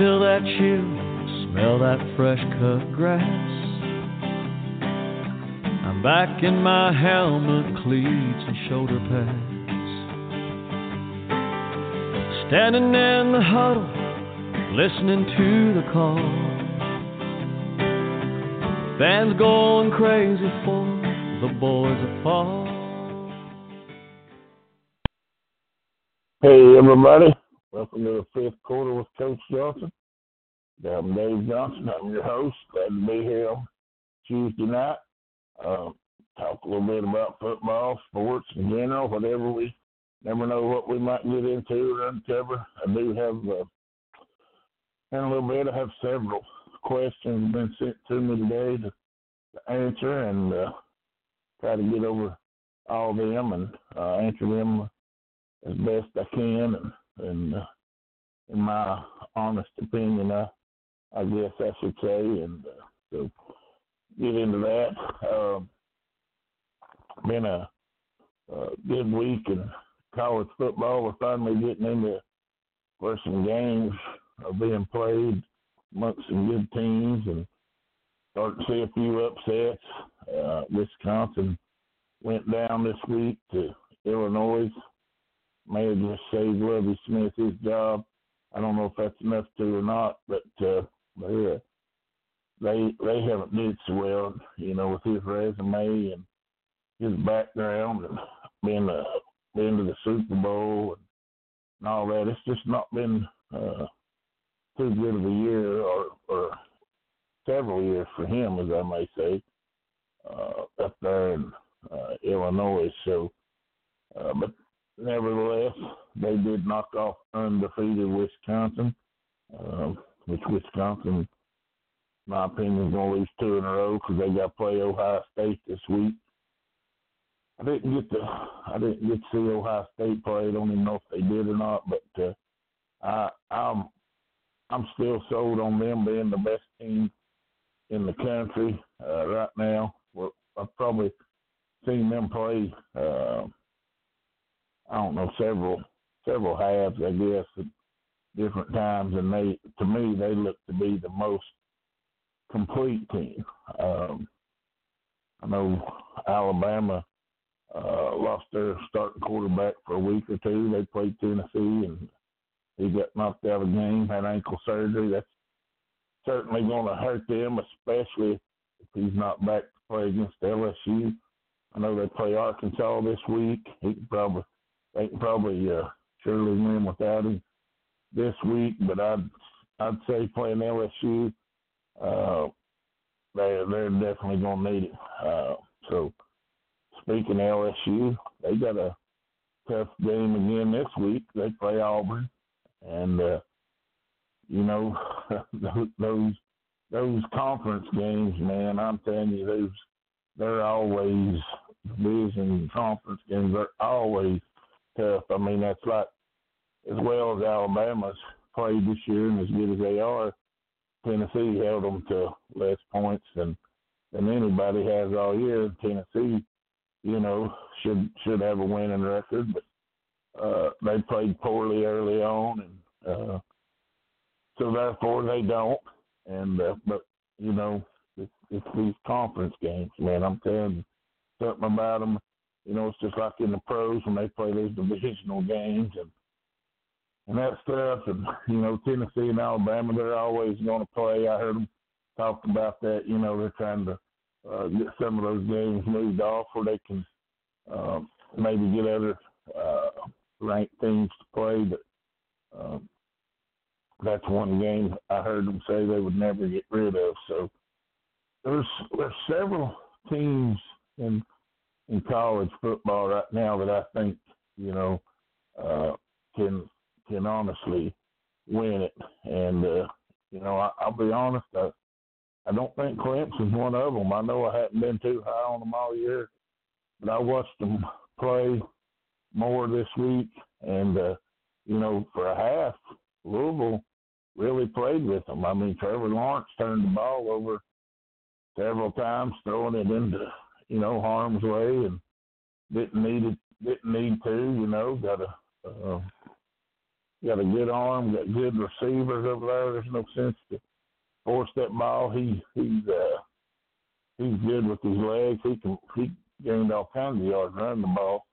Feel that chill, smell that fresh cut grass. I'm back in my helmet, cleats, and shoulder pads. Standing in the huddle, listening to the call. Fans going crazy for the boys of fall. Hey, everybody. Welcome to the fifth quarter with Coach Johnson. I'm Dave Johnson. I'm your host. Glad to be here Tuesday night. Uh, talk a little bit about football, sports in general, whatever we never know what we might get into or uncover. I do have, uh, in a little bit, I have several questions been sent to me today to, to answer and uh, try to get over all of them and uh, answer them as best I can. And and uh, in my honest opinion, I, I guess I should say, and uh, so get into that. Um, been a, a good week in college football. We're finally getting into where some games are being played amongst some good teams, and starting to see a few upsets. Uh, Wisconsin went down this week to Illinois may have just saved Lovie Smith his job. I don't know if that's enough to or not, but uh, they uh, they they haven't did so well, you know, with his resume and his background and being uh, being to the Super Bowl and, and all that. It's just not been uh, too good of a year or or several years for him, as I may say, uh, up there in uh, Illinois. So, uh, but nevertheless, they did knock off undefeated Wisconsin, um, which Wisconsin, my opinion, is going to lose two in a row because they got to play Ohio State this week. I didn't get to I didn't get to see Ohio State play. I don't even know if they did or not, but uh, I I'm I'm still sold on them being the best team in the country uh, right now. Well, I've probably seen them play. Uh, I don't know several several halves, I guess, at different times, and they to me they look to be the most complete team. Um, I know Alabama uh, lost their starting quarterback for a week or two. They played Tennessee, and he got knocked out of the game, had ankle surgery. That's certainly going to hurt them, especially if he's not back to play against LSU. I know they play Arkansas this week. He could probably they can probably uh, surely win without him this week, but I'd I'd say playing LSU, uh, they they're definitely gonna need it. Uh, so speaking of LSU, they got a tough game again this week. They play Auburn, and uh, you know those those conference games, man. I'm telling you, those they're always division conference games. They're always tough. I mean, that's like as well as Alabama's played this year and as good as they are. Tennessee held them to less points than than anybody has all year. Tennessee, you know, should should have a winning record, but uh, they played poorly early on, and uh, so therefore they don't. And uh, but you know, it's, it's these conference games, man. I'm telling you something about them. You know, it's just like in the pros when they play those divisional games, and and that stuff. And you know, Tennessee and Alabama, they're always going to play. I heard them talk about that. You know, they're trying to uh, get some of those games moved off where they can uh, maybe get other uh, ranked teams to play. But um, that's one game I heard them say they would never get rid of. So there's there's several teams in in college football right now that I think you know uh, can can honestly win it. And uh, you know, I, I'll be honest, I, I don't think Clemson's one of them. I know I haven't been too high on them all year, but I watched them play more this week, and uh, you know, for a half, Louisville really played with them. I mean, Trevor Lawrence turned the ball over several times, throwing it into you know harm's way, and didn't need it, didn't need to. You know, got a uh, got a good arm, got good receivers over there. There's no sense to force that ball. He he's uh, he's good with his legs. He can he gained all kinds of yards running the ball.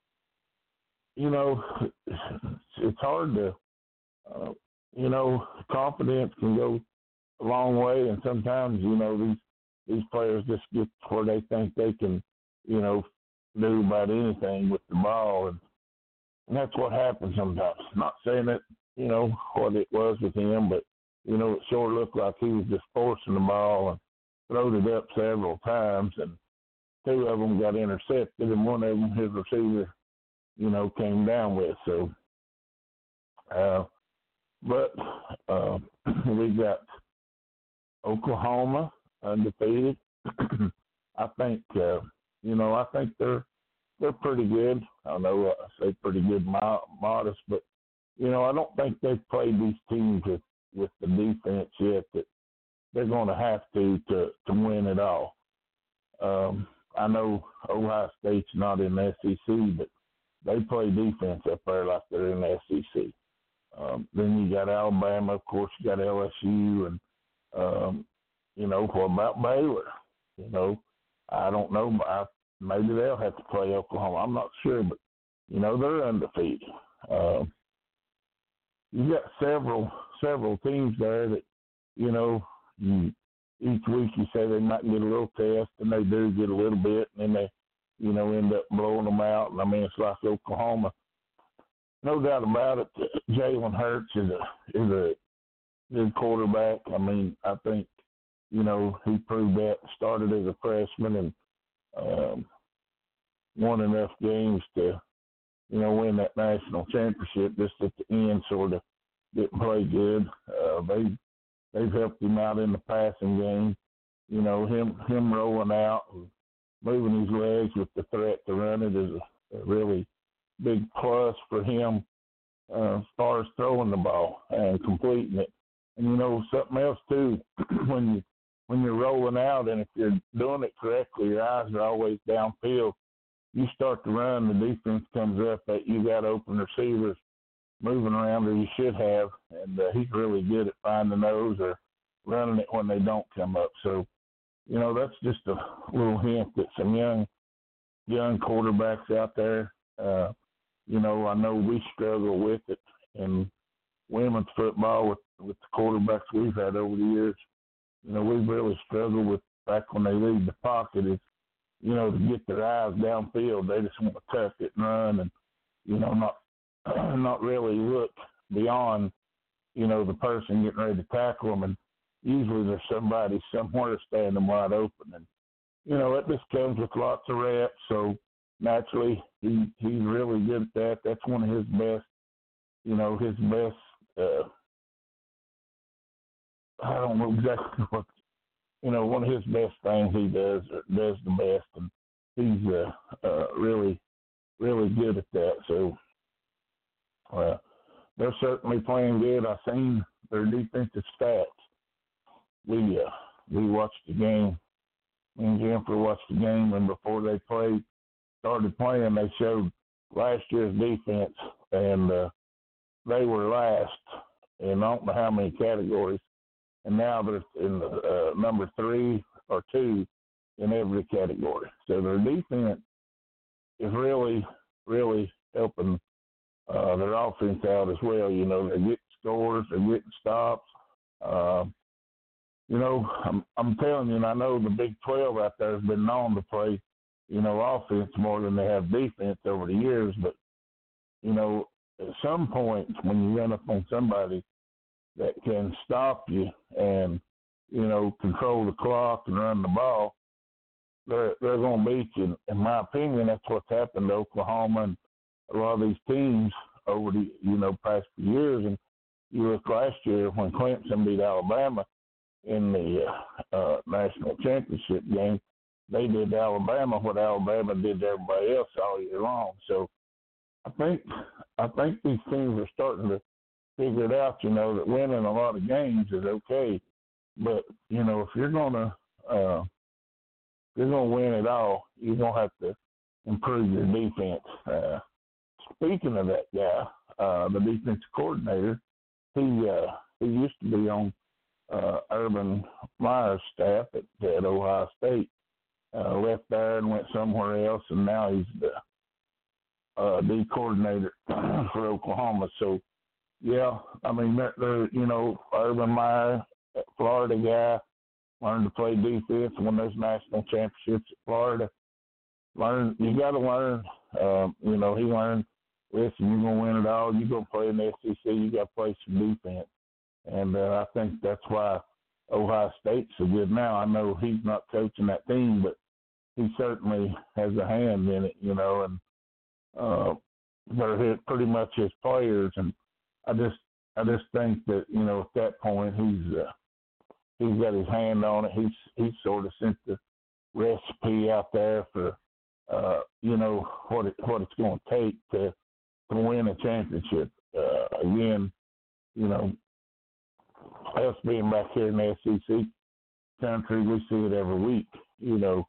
You know, it's hard to, uh, you know, confidence can go a long way, and sometimes you know these these players just get where they think they can, you know, do about anything with the ball, and, and that's what happens sometimes. Not saying that you know what it was with him, but you know it sure looked like he was just forcing the ball and throwed it up several times, and two of them got intercepted, and one of them his receiver, you know, came down with. So, uh, but uh, we got Oklahoma undefeated. I think uh, you know I think they're they're pretty good. I know I say pretty good, modest, but you know I don't think they've played these teams with with the defense yet that they're going to have to to to win it all. Um, I know Ohio State's not in the SEC, but they play defense up there like they're in the SEC. Um, then you got Alabama, of course. You got LSU, and um, you know, what about Baylor? You know, I don't know. I, maybe they'll have to play Oklahoma. I'm not sure, but you know, they're undefeated. Uh, you got several several teams there that you know you, each week you say they might get a little test, and they do get a little bit, and then they you know end up blowing them out. And I mean, it's like Oklahoma. No doubt about it. Jalen Hurts is a is a good quarterback. I mean, I think you know, he proved that. Started as a freshman and um, won enough games to, you know, win that national championship. Just at the end, sort of didn't play good. Uh, they they've helped him out in the passing game. You know, him him rolling out and moving his legs with the threat to run it is a, a really big plus for him uh, as far as throwing the ball and completing it. And you know something else too, when you when you're rolling out, and if you're doing it correctly, your eyes are always downfield. You start to run, the defense comes up that you got open receivers moving around, or you should have, and uh, he's really good at finding those or running it when they don't come up. So, you know, that's just a little hint that some young, young quarterbacks out there. Uh, you know, I know we struggle with it in women's football with with the quarterbacks we've had over the years you know, we've really struggled with back when they leave the pocket is, you know, to get their eyes downfield. They just want to tuck it and run and, you know, not not really look beyond, you know, the person getting ready to tackle them. And usually there's somebody somewhere standing wide open. And, you know, it just comes with lots of reps. So naturally, he he's really good at that. That's one of his best, you know, his best uh, I don't know exactly what you know. One of his best things he does does the best, and he's uh, uh, really really good at that. So uh, they're certainly playing good. I've seen their defensive stats. We uh, we watched the game. Me and Jennifer watched the game, and before they played started playing, they showed last year's defense, and uh, they were last in I don't know how many categories and now they're in the uh, number three or two in every category. So their defense is really, really helping uh, their offense out as well. You know, they're getting scores, they're getting stops. Uh, you know, I'm, I'm telling you, and I know the Big 12 out there has been known to play, you know, offense more than they have defense over the years. But, you know, at some point when you run up on somebody that can stop you and, you know, control the clock and run the ball, they're they're going to beat you. In my opinion, that's what's happened to Oklahoma and a lot of these teams over the you know past few years. And you look last year when Clemson beat Alabama in the uh, uh, national championship game, they did Alabama what Alabama did to everybody else all year long. So I think I think these teams are starting to figure it out. You know that winning a lot of games is okay, but you know if you're gonna uh, you're gonna win it all, you're gonna have to improve your defense. Uh, speaking of that guy, uh, the defensive coordinator, he uh, he used to be on uh, Urban Meyer's staff at, at Ohio State. Uh, left there and went somewhere else, and now he's the uh, D coordinator for Oklahoma. So, yeah, I mean, they're, you know Urban Meyer, Florida guy, learned to play defense, won those national championships at Florida. Learn, you got to learn. Um, you know, he learned. Listen, you're gonna win it all. You're gonna play in the SEC. You got to play some defense, and uh, I think that's why Ohio State's so good now. I know he's not coaching that team, but he certainly has a hand in it. You know, and uh, they're pretty much his players, and I just I just think that you know at that point he's uh, he's got his hand on it. He's he's sort of sent the recipe out there for uh, you know what it what it's going to take to to win a championship. Uh, again, you know, us being back here in the SEC country, we see it every week. You know,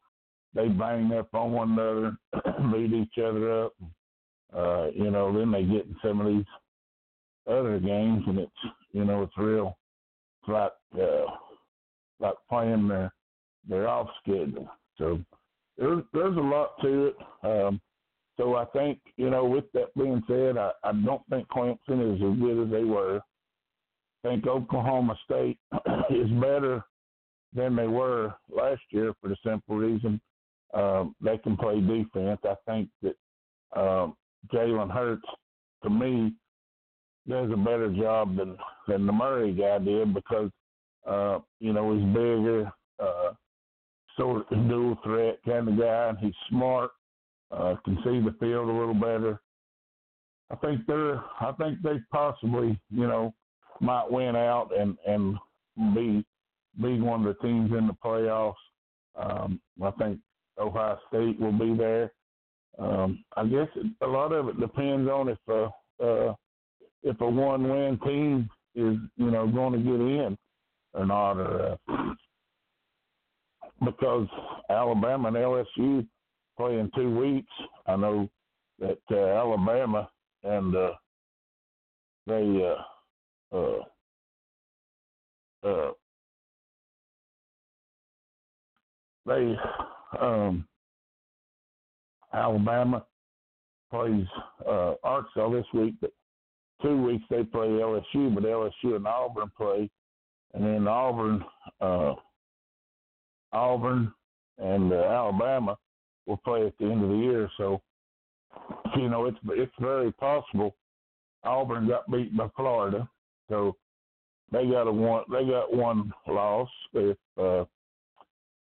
they bang up on one another, beat each other up. Uh, you know, then they get in some of these other games, and it's you know it's real. It's like uh, like playing their their off schedule. So there's there's a lot to it. Um, so I think you know, with that being said, I, I don't think Clemson is as good as they were. I think Oklahoma State is better than they were last year for the simple reason um, they can play defense. I think that um, Jalen Hurts, to me, does a better job than than the Murray guy did because uh, you know, he's bigger, uh, sort of dual threat kind of guy, and he's smart, uh, can see the field a little better. I think they're, I think they possibly, you know, might win out and and be be one of the teams in the playoffs. Um, I think Ohio State will be there. Um, I guess a lot of it depends on if uh, uh, if a one win team is you know going to get in or not, or uh, because Alabama and LSU play in two weeks. I know that uh, Alabama and uh, they uh, uh, uh, they um, Alabama plays uh, Arkansas this week, but two weeks they play LSU, but LSU and Auburn play and then Auburn, uh, Auburn and uh, Alabama will play at the end of the year. So, you know, it's it's very possible Auburn got beat by Florida, so they got a one they got one loss. If uh,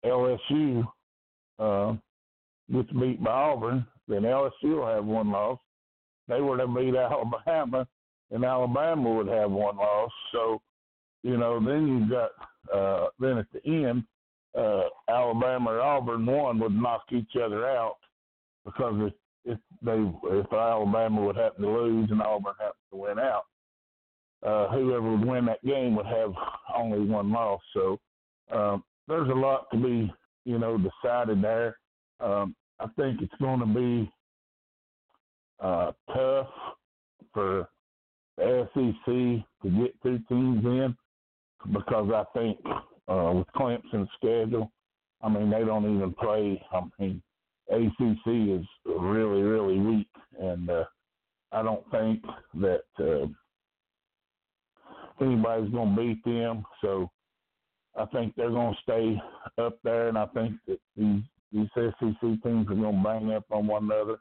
LSU uh, gets beat by Auburn, then LSU will have one loss. They would have beat Alabama, and Alabama would have one loss. So you know, then you've got uh, then at the end, uh, Alabama or Auburn one would knock each other out because if, if they if Alabama would happen to lose and Auburn happen to win out, uh, whoever would win that game would have only one loss. So um, there's a lot to be you know decided there. Um, I think it's going to be uh, tough for SEC to get two teams in because I think uh, with Clemson's schedule, I mean they don't even play. I mean ACC is really really weak, and uh, I don't think that uh, anybody's going to beat them. So I think they're going to stay up there, and I think that these these SEC teams are going to bang up on one another,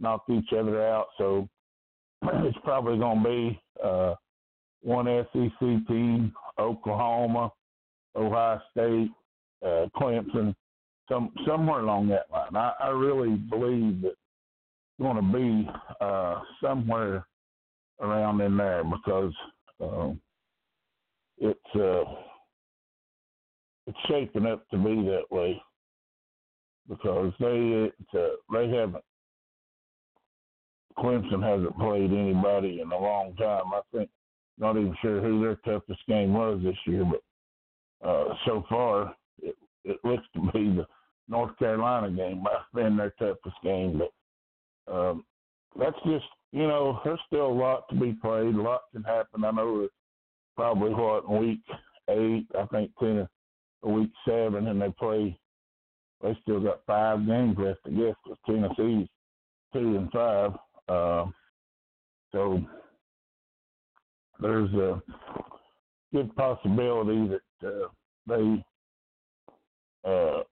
knock each other out. So it's probably going to be uh, one SEC team, Oklahoma, Ohio State, uh, Clemson, some somewhere along that line. I, I really believe that it's going to be uh, somewhere around in there because uh, it's uh, it's shaping up to be that way because they uh, they haven't Clemson hasn't played anybody in a long time. I think not even sure who their toughest game was this year, but uh, so far it, it looks to be the North Carolina game might have been their toughest game. But um, that's just you know there's still a lot to be played. A lot can happen. I know that probably what week eight, I think ten week seven, and they play. They still got five games left, I guess, because Tennessee's two and five. Uh, so there's a good possibility that uh, they uh,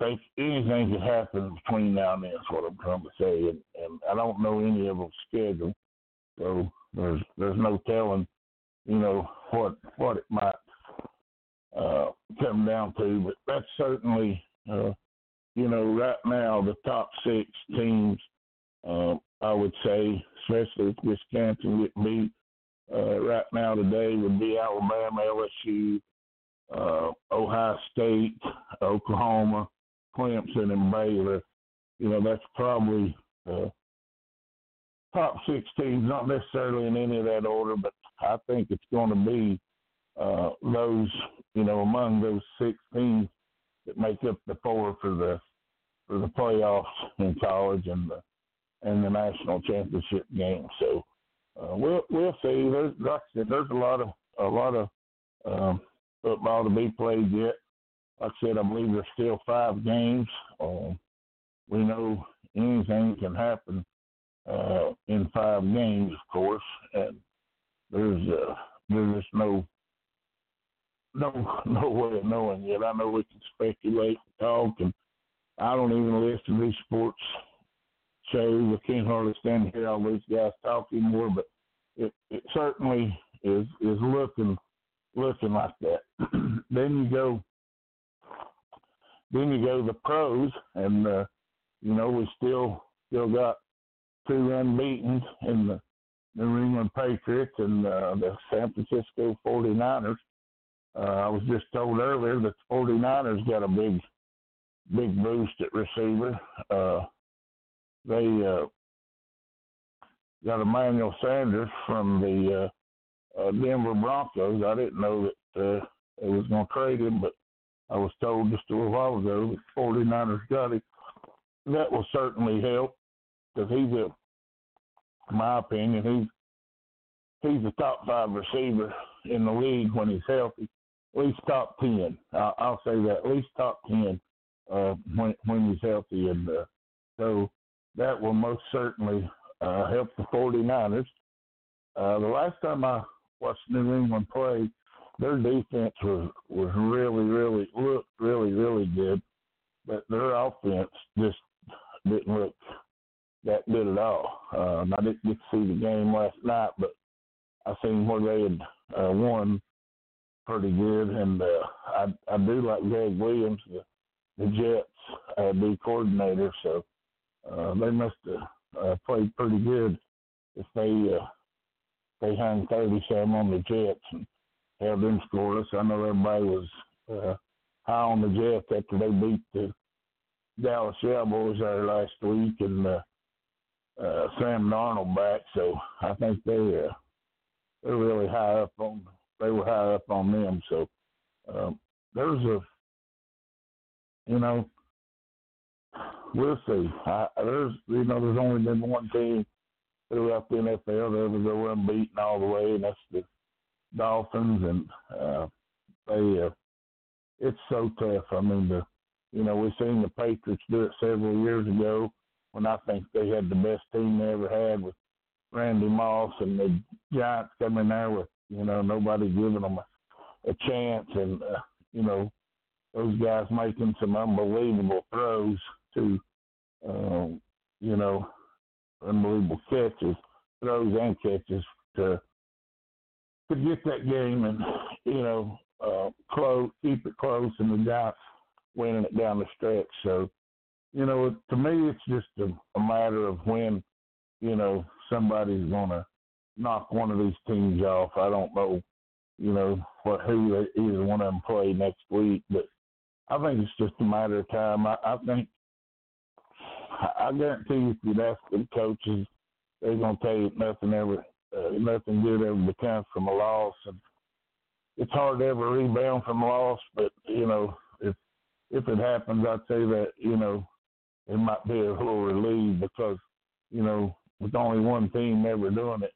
they anything could happen between now and then. Is what I'm trying to say, and, and I don't know any of them schedule, so there's there's no telling, you know, what what it might uh, come down to. But that's certainly, uh, you know, right now the top six teams uh, I would say, especially if Wisconsin get beat uh, right now today, would be Alabama, LSU, uh, Ohio State, Oklahoma, Clemson, and Baylor. You know, that's probably uh, top six teams, not necessarily in any of that order, but I think it's going to be uh, those, you know, among those six teams that make up the four for the for the playoffs in college and the in the national championship game. So uh, we'll we'll see. There's like I said, there's a lot of a lot of um, football to be played yet. Like I said, I believe there's still five games. Um, we know anything can happen uh, in five games, of course, and there's uh, there's no no no way of knowing yet. I know we can speculate and talk, and I don't even listen to these sports shows. I can't hardly stand to hear all these guys talk anymore, but it, it certainly is is looking looking like that. then you go then you go the pros and uh, you know, we still still got two unbeaten in the New England Patriots and uh, the San Francisco 49ers. Uh, I was just told earlier that the 49ers got a big big boost at receiver. Uh, they uh, got Emmanuel Sanders from the uh, uh, Denver Broncos. I didn't know that uh, they was going to trade him, but I was told just a little while ago that 49ers got him. That will certainly help because he's a, in my opinion, he's he's a top five receiver in the league when he's healthy. At least top ten. I'll, I'll say that. At least top ten uh, when when he's healthy, and uh, so that will most certainly uh, help the 49ers. Uh, the last time I watched New England play, their defense was was really, really looked really, really good, but their offense just didn't look that good at all. Um, I didn't get to see the game last night, but I seen where they had uh, won pretty good, and uh, I I do like Gregg Williams, the the Jets uh, D coordinator, so uh, they must have uh, played pretty good if they uh, they hung thirty some on the Jets and held them scoreless. I know everybody was uh, high on the Jets after they beat the Dallas Cowboys there last week and uh, uh, Sam Darnold back. So I think they uh, they're really high up on they were high up on them. So um, there's a you know we'll see. I, there's you know there's only been one team throughout the NFL that ever go unbeaten all the way, and that's the Dolphins, and uh, they uh, it's so tough. I mean, the you know we've seen the Patriots do it several years ago when I think they had the best team they ever had with Randy Moss and the Giants coming there with you know nobody giving them a, a chance, and uh, you know those guys making some unbelievable throws to um, you know unbelievable catches, throws and catches to to get that game and you know uh, close, keep it close, and the Giants winning it down the stretch. So you know, to me, it's just a, a matter of when you know somebody's gonna knock one of these teams off. I don't know, you know, what who either one of them play next week, but I think it's just a matter of time. I, I think I guarantee you, you'd the coaches, they're gonna tell you nothing ever, uh, nothing good ever becomes from a loss, and it's hard to ever rebound from a loss. But you know, if if it happens, I'd say that you know it might be a little relief because you know with only one team ever doing it,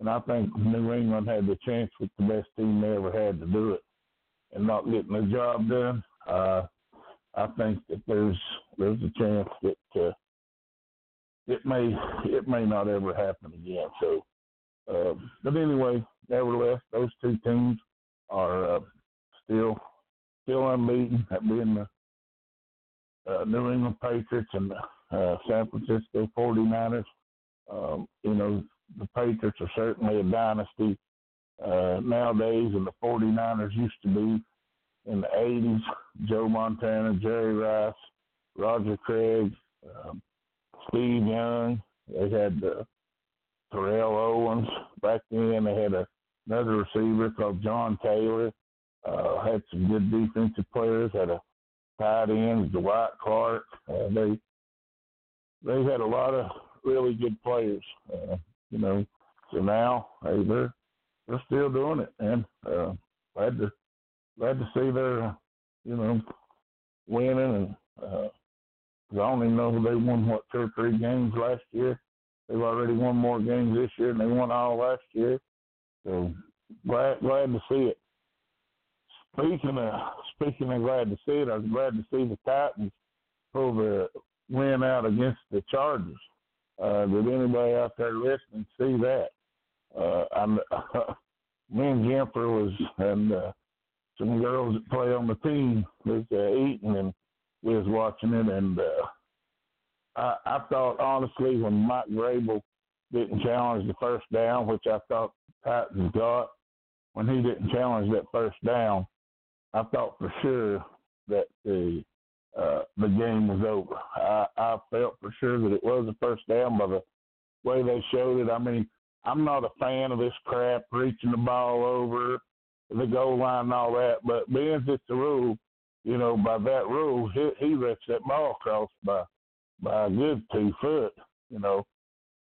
and I think New England had the chance with the best team they ever had to do it, and not getting the job done. Uh, I think that there's there's a chance that uh, it may it may not ever happen again. So, uh, but anyway, nevertheless, those two teams are uh, still still unbeaten, that being the uh, New England Patriots and uh, San Francisco 49ers. Um, you know, the Patriots are certainly a dynasty uh, nowadays, and the 49ers used to be in the 80s. Joe Montana, Jerry Rice, Roger Craig, um, Steve Young. They had uh, Terrell Owens back then. They had a, another receiver called John Taylor. Uh, had some good defensive players. Had a tight ends, Dwight Clark. Uh, they they had a lot of really good players. Uh, you know, so now hey, they're they're still doing it, and uh, glad to glad to see they're you know winning and. Uh, I only know they won what two or three games last year. They've already won more games this year than they won all last year. So glad glad to see it. Speaking of speaking of glad to see it, I was glad to see the Titans pull the win out against the Chargers. Uh, did anybody out there listening see that? Uh, I'm, uh, me and Jennifer was and uh, some girls that play on the team was uh, eating and we was watching it and uh, I, I thought honestly when Mike Vrabel didn't challenge the first down, which I thought Titans got, when he didn't challenge that first down, I thought for sure that the uh, the game was over. I, I felt for sure that it was the first down by the way they showed it. I mean, I'm not a fan of this crap, reaching the ball over the goal line and all that, but being it's a rule, you know, by that rule, he, he lets that ball cross by by a good two foot. You know,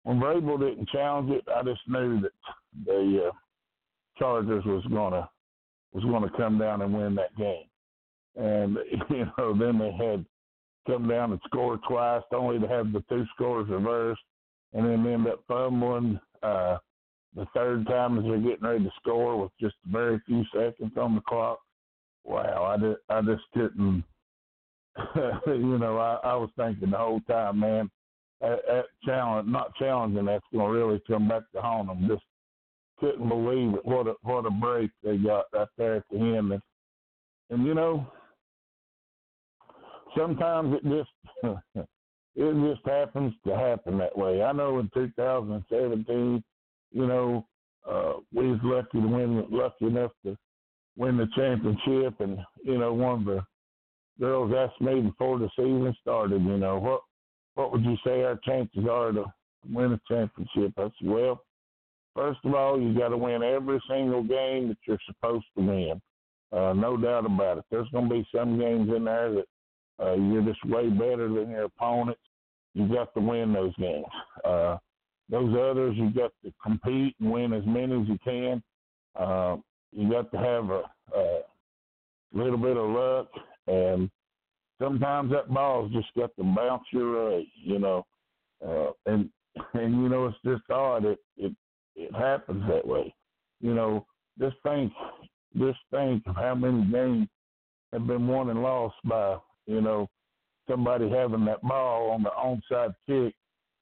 when Vrabel didn't challenge it, I just knew that the uh, Chargers was gonna was to come down and win that game. And, you know, then they had come down and score twice, only to have the two scores reversed, and then end up fumbling uh, the third time as they're getting ready to score with just a very few seconds on the clock. Wow, I just, I just couldn't, you know, I, I was thinking the whole time, man, that challenge, not challenging, that's going to really come back to haunt them. Just couldn't believe it. What a what a break they got right there at the end. And, and you know, sometimes it just it just happens to happen that way. I know in 2017, you know, uh, we was lucky to win, lucky enough to win the championship, and you know, one of the girls asked me before the season started, you know, what what would you say our chances are to win a championship? I said, well, First of all, you got to win every single game that you're supposed to win. Uh, no doubt about it. There's going to be some games in there that uh, you're just way better than your opponents. You got to win those games. Uh, those others, you got to compete and win as many as you can. Uh, you got to have a, a little bit of luck, and sometimes that ball's just got to bounce your way, you know. Uh, and and you know it's just odd. It it it happens that way. You know, just think, just think of how many games have been won and lost by, you know, somebody having that ball on the onside kick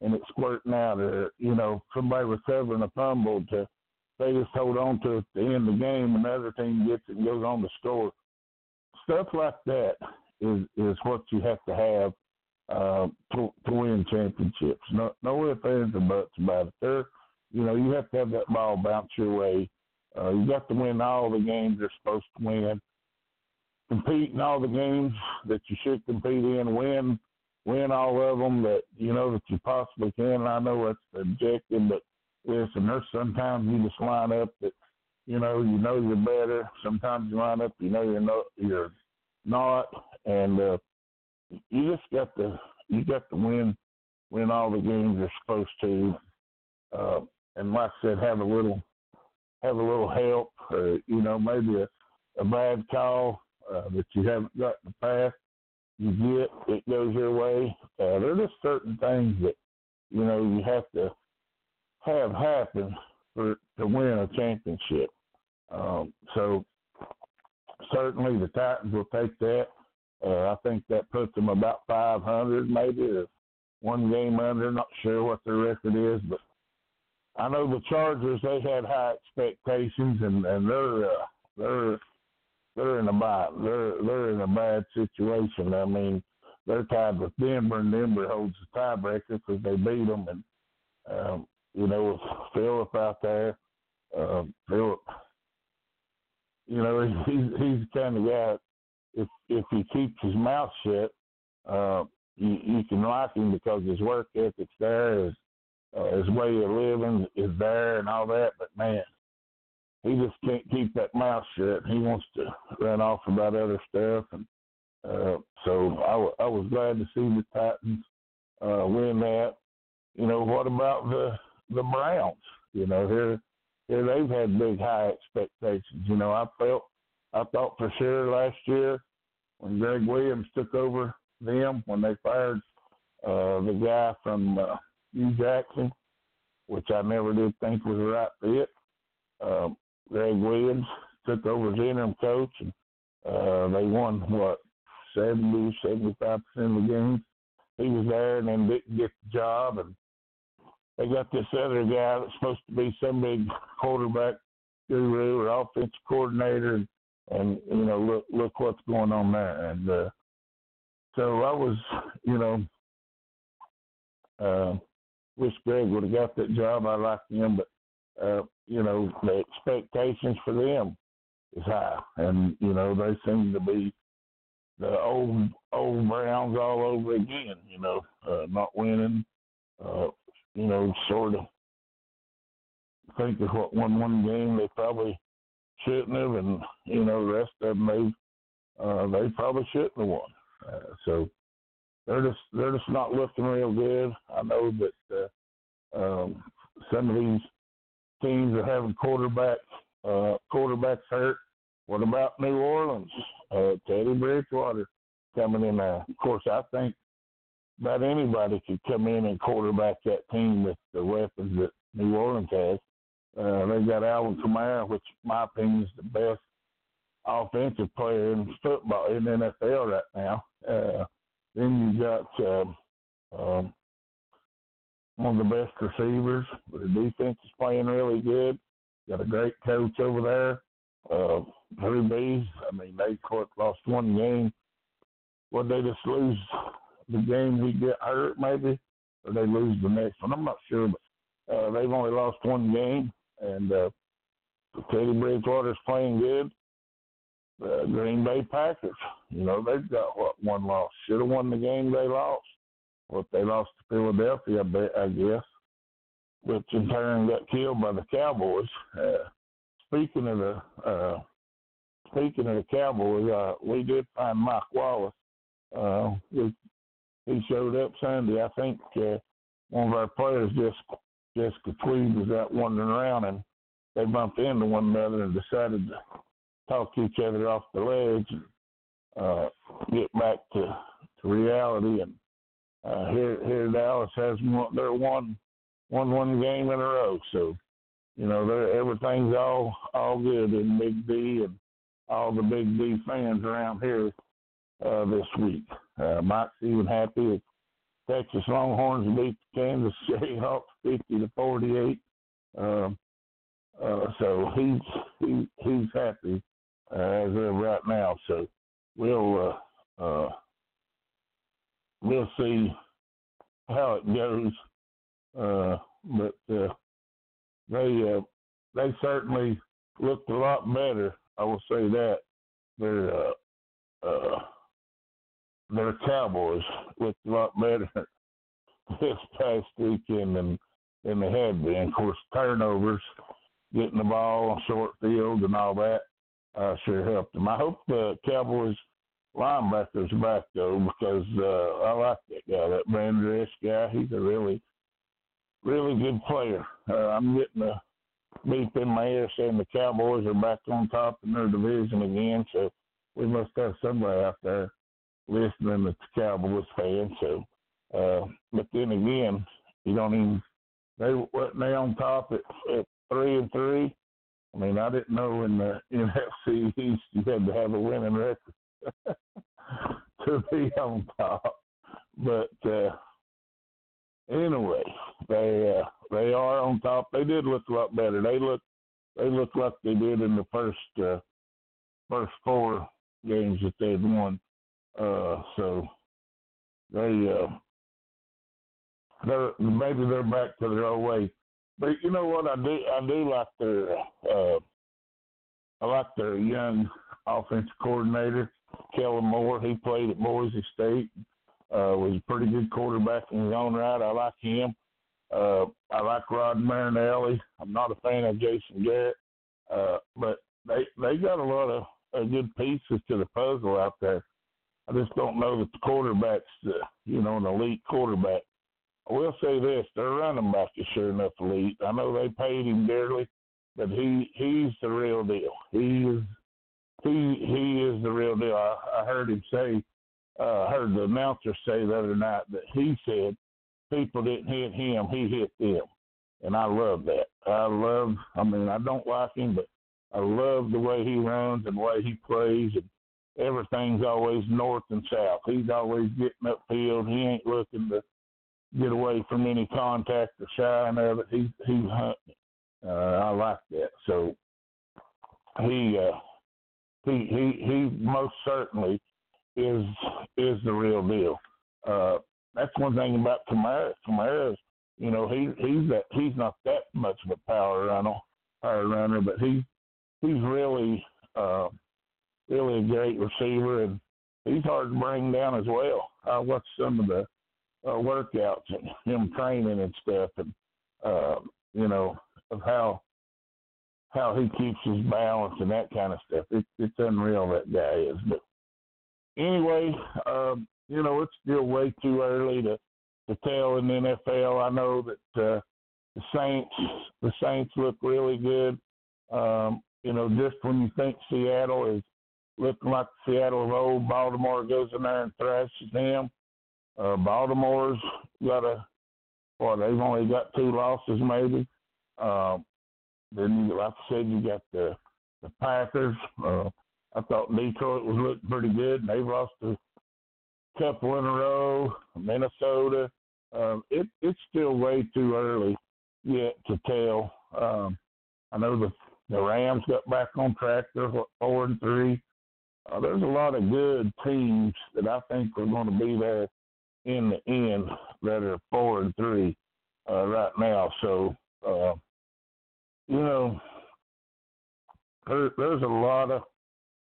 and it squirting out, or you know somebody recovering a fumble to they just hold on to it to end of the game, and the other team gets it and goes on to score. Stuff like that is is what you have to have uh, to, to win championships. No, no ifs, ands, or buts about it. There, you know, you have to have that ball bounce your way. Uh, you got to win all the games you're supposed to win. Compete in all the games that you should compete in. Win, win all of them that you know that you possibly can. And I know that's the objective, but listen, there's sometimes you just line up that you know you know you're better. Sometimes you line up you know you're not you're not, and uh, you just got to you got to win win all the games you're supposed to. Uh, and like I said, have a little have a little help, or you know maybe a, a bad call uh, that you haven't got in the past. You get it goes your way. Uh, there are just certain things that you know you have to have happen for to win a championship. Um, so certainly the Titans will take that. Uh, I think that puts them about 500, maybe, one game under. Not sure what their record is, but I know the Chargers. They had high expectations, and and they're uh, they're they're in a bad they're they're in a bad situation. I mean, they're tied with Denver, and Denver holds the tiebreaker because they beat them, and um, you know, Philip out there, uh, Philip, you know, he's he's the kind of guy. If if he keeps his mouth shut, uh, you, you can like him because his work ethic's there, his uh, his way of living is there, and all that. But man, he just can't keep that mouth shut. He wants to run off about other stuff, and uh, so I, w- I was glad to see the Titans uh, win that. You know, what about the the Browns. You know, here here they've had big high expectations. You know, I felt I thought for sure last year when Gregg Williams took over them when they fired uh, the guy from uh, Hue Jackson, which I never did think was the right fit. Uh, Gregg Williams took over as interim coach, and uh, they won what 70, 75 percent of the games. He was there and then didn't get the job, and they got this other guy that's supposed to be some big quarterback guru or offensive coordinator, and, and you know, look look what's going on there. And uh, so I was, you know, uh, wish Gregg would have got that job. I liked him, but uh, you know, the expectations for them is high, and you know, they seem to be the old old Browns all over again. You know, uh, not winning. Uh, you know, sort of think of what won one game they probably shouldn't have, and you know, the rest of them they uh, they probably shouldn't have won. Uh, so they're just they're just not looking real good. I know that uh, um, some of these teams are having quarterback uh, quarterbacks hurt. What about New Orleans? Uh, Teddy Bridgewater coming in there. Of course, I think about anybody could come in and quarterback that team with the weapons that New Orleans has. Uh, they got Alvin Kamara, which, in my opinion, is the best offensive player in football in the NFL right now. Uh, then you got uh, um, one of the best receivers. The defense is playing really good. Got a great coach over there. Uh, Drew Brees. I mean, they lost one game. What they just lose the game he get hurt maybe, or they lose the next one. I'm not sure, but uh, they've only lost one game, and uh, Teddy Bridgewater's playing good. The Green Bay Packers, you know, they've got what one loss. Should have won the game they lost. What they lost to Philadelphia, I guess, which in turn got killed by the Cowboys. Uh, speaking of the uh, speaking of the Cowboys, uh, we did find Mike Wallace. Uh, we he showed up Sunday. I think uh, one of our players, just Jessica Tweed, was out wandering around, and they bumped into one another and decided to talk each other off the ledge and uh, get back to, to reality. And uh, here, here Dallas has one, they're one, one, one game in a row. So, you know, everything's all all good in Big D, and all the Big D fans around here uh, this week. Uh, Mike's even happy. Texas Longhorns beat the Kansas Jayhawks 50 to 48. Um, uh, so he's he, he's happy uh, as of right now. So we'll uh, uh, we'll see how it goes. Uh, but uh, they uh, they certainly looked a lot better. I will say that their uh, uh, their Cowboys looked a lot better this past weekend than than they had been. Of course, turnovers, getting the ball on short field, and all that uh, sure helped them. I hope the Cowboys linebackers back though because uh, I like that guy, that Brandress guy. He's a really, really good player. Uh, I'm getting a beep in my ear saying the Cowboys are back on top in their division again. So we must have somebody out there listening that's a Cowboys fan. So, uh, but then again, you don't even they wasn't they on top at, at three and three. I mean, I didn't know in the NFC East you had to have a winning record to be on top. But uh, anyway, they uh, they are on top. They did look a lot better. They look they look like they did in the first uh, first four games that they'd won. Uh, so they uh, they're maybe they're back to their old way. But you know what? I do I do like their uh, I like their young offensive coordinator, Kellen Moore. He played at Boise State. Uh, was a pretty good quarterback in his own right. I like him. Uh, I like Rod Marinelli. I'm not a fan of Jason Garrett, uh, but they they got a lot of uh, good pieces to the puzzle out there. I just don't know that the quarterback's, uh, you know, an elite quarterback. I will say this: their running back is sure enough elite. I know they paid him dearly, but he he's the real deal. He is he he is the real deal. I, I heard him say, uh, heard the announcer say the other night that he said people didn't hit him, he hit them, and I love that. I love. I mean, I don't like him, but I love the way he runs and the way he plays, and everything's always north and south. He's always getting upfield. He ain't looking to get away from any contact or shine of it. He he's hunting. Uh, I like that. So he uh, he he he most certainly is is the real deal. Uh, that's one thing about Kamara. Kamara's, you know, he he's that he's not that much of a power runner, power runner, but he he's really uh, really a great receiver, and he's hard to bring down as well. I watched some of the uh, workouts and him training and stuff, and uh, you know of how how he keeps his balance and that kind of stuff. It, it's unreal that guy is. But anyway, um, you know it's still way too early to to tell in the NFL. I know that uh, the Saints the Saints look really good. Um, you know, just when you think Seattle is looking like Seattle of old, Baltimore goes in there and thrashes them. Uh, Baltimore's got a, well, they've only got two losses maybe. Um, then, like I said, you got the the Packers. Uh, I thought Detroit was looking pretty good, and they've lost a couple in a row. Minnesota. Um, it, it's still way too early yet to tell. Um, I know the the Rams got back on track. They're four and three. Uh, there's a lot of good teams that I think are going to be there in the end that are four and three uh, right now. So, uh, you know, there, there's a lot of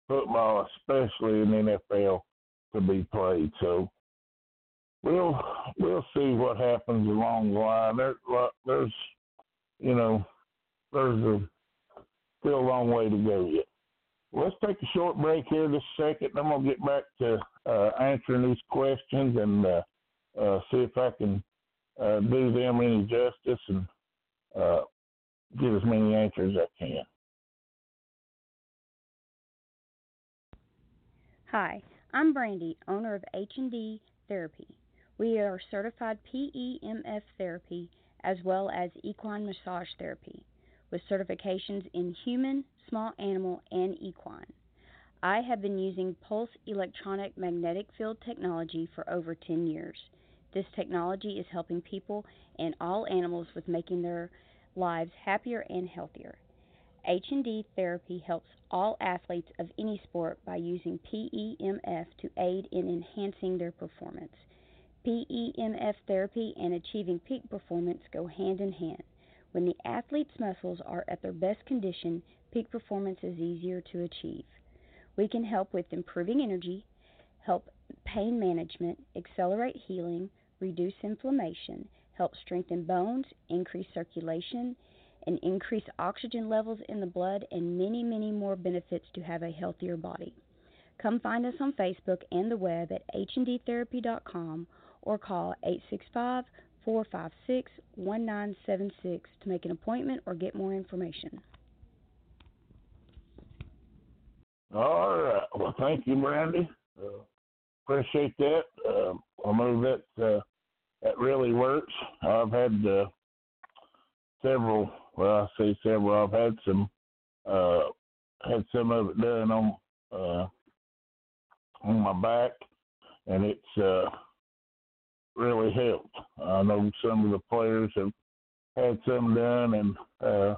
football, especially in NFL, to be played. So we'll we'll see what happens along the line. There, there's, you know, there's a still a long way to go yet. Let's take a short break here a second. I'm to get back to uh, answering these questions and uh, uh, see if I can uh, do them any justice and get as many answers as I can. Hi, I'm Brandy, owner of H&D Therapy. We are certified PEMF therapy as well as equine massage therapy with certifications in human, small animal, and equine. I have been using pulse electronic magnetic field technology for over 10 years. This technology is helping people and all animals with making their lives happier and healthier. H&D therapy helps all athletes of any sport by using PEMF to aid in enhancing their performance. PEMF therapy and achieving peak performance go hand in hand. When the athlete's muscles are at their best condition, peak performance is easier to achieve. We can help with improving energy, help pain management, accelerate healing, reduce inflammation, help strengthen bones, increase circulation, and increase oxygen levels in the blood, and many, many more benefits to have a healthier body. Come find us on Facebook and the web at hndtherapy.com or call 865 456 1976 to make an appointment or get more information. All right. Well, thank you, Brandy. Uh, appreciate that. Uh, I know that uh, that really works. I've had uh, several. Well, I say several. I've had some. Uh, had some of it done on uh, on my back, and it's uh, really helped. I know some of the players have had some done, and uh,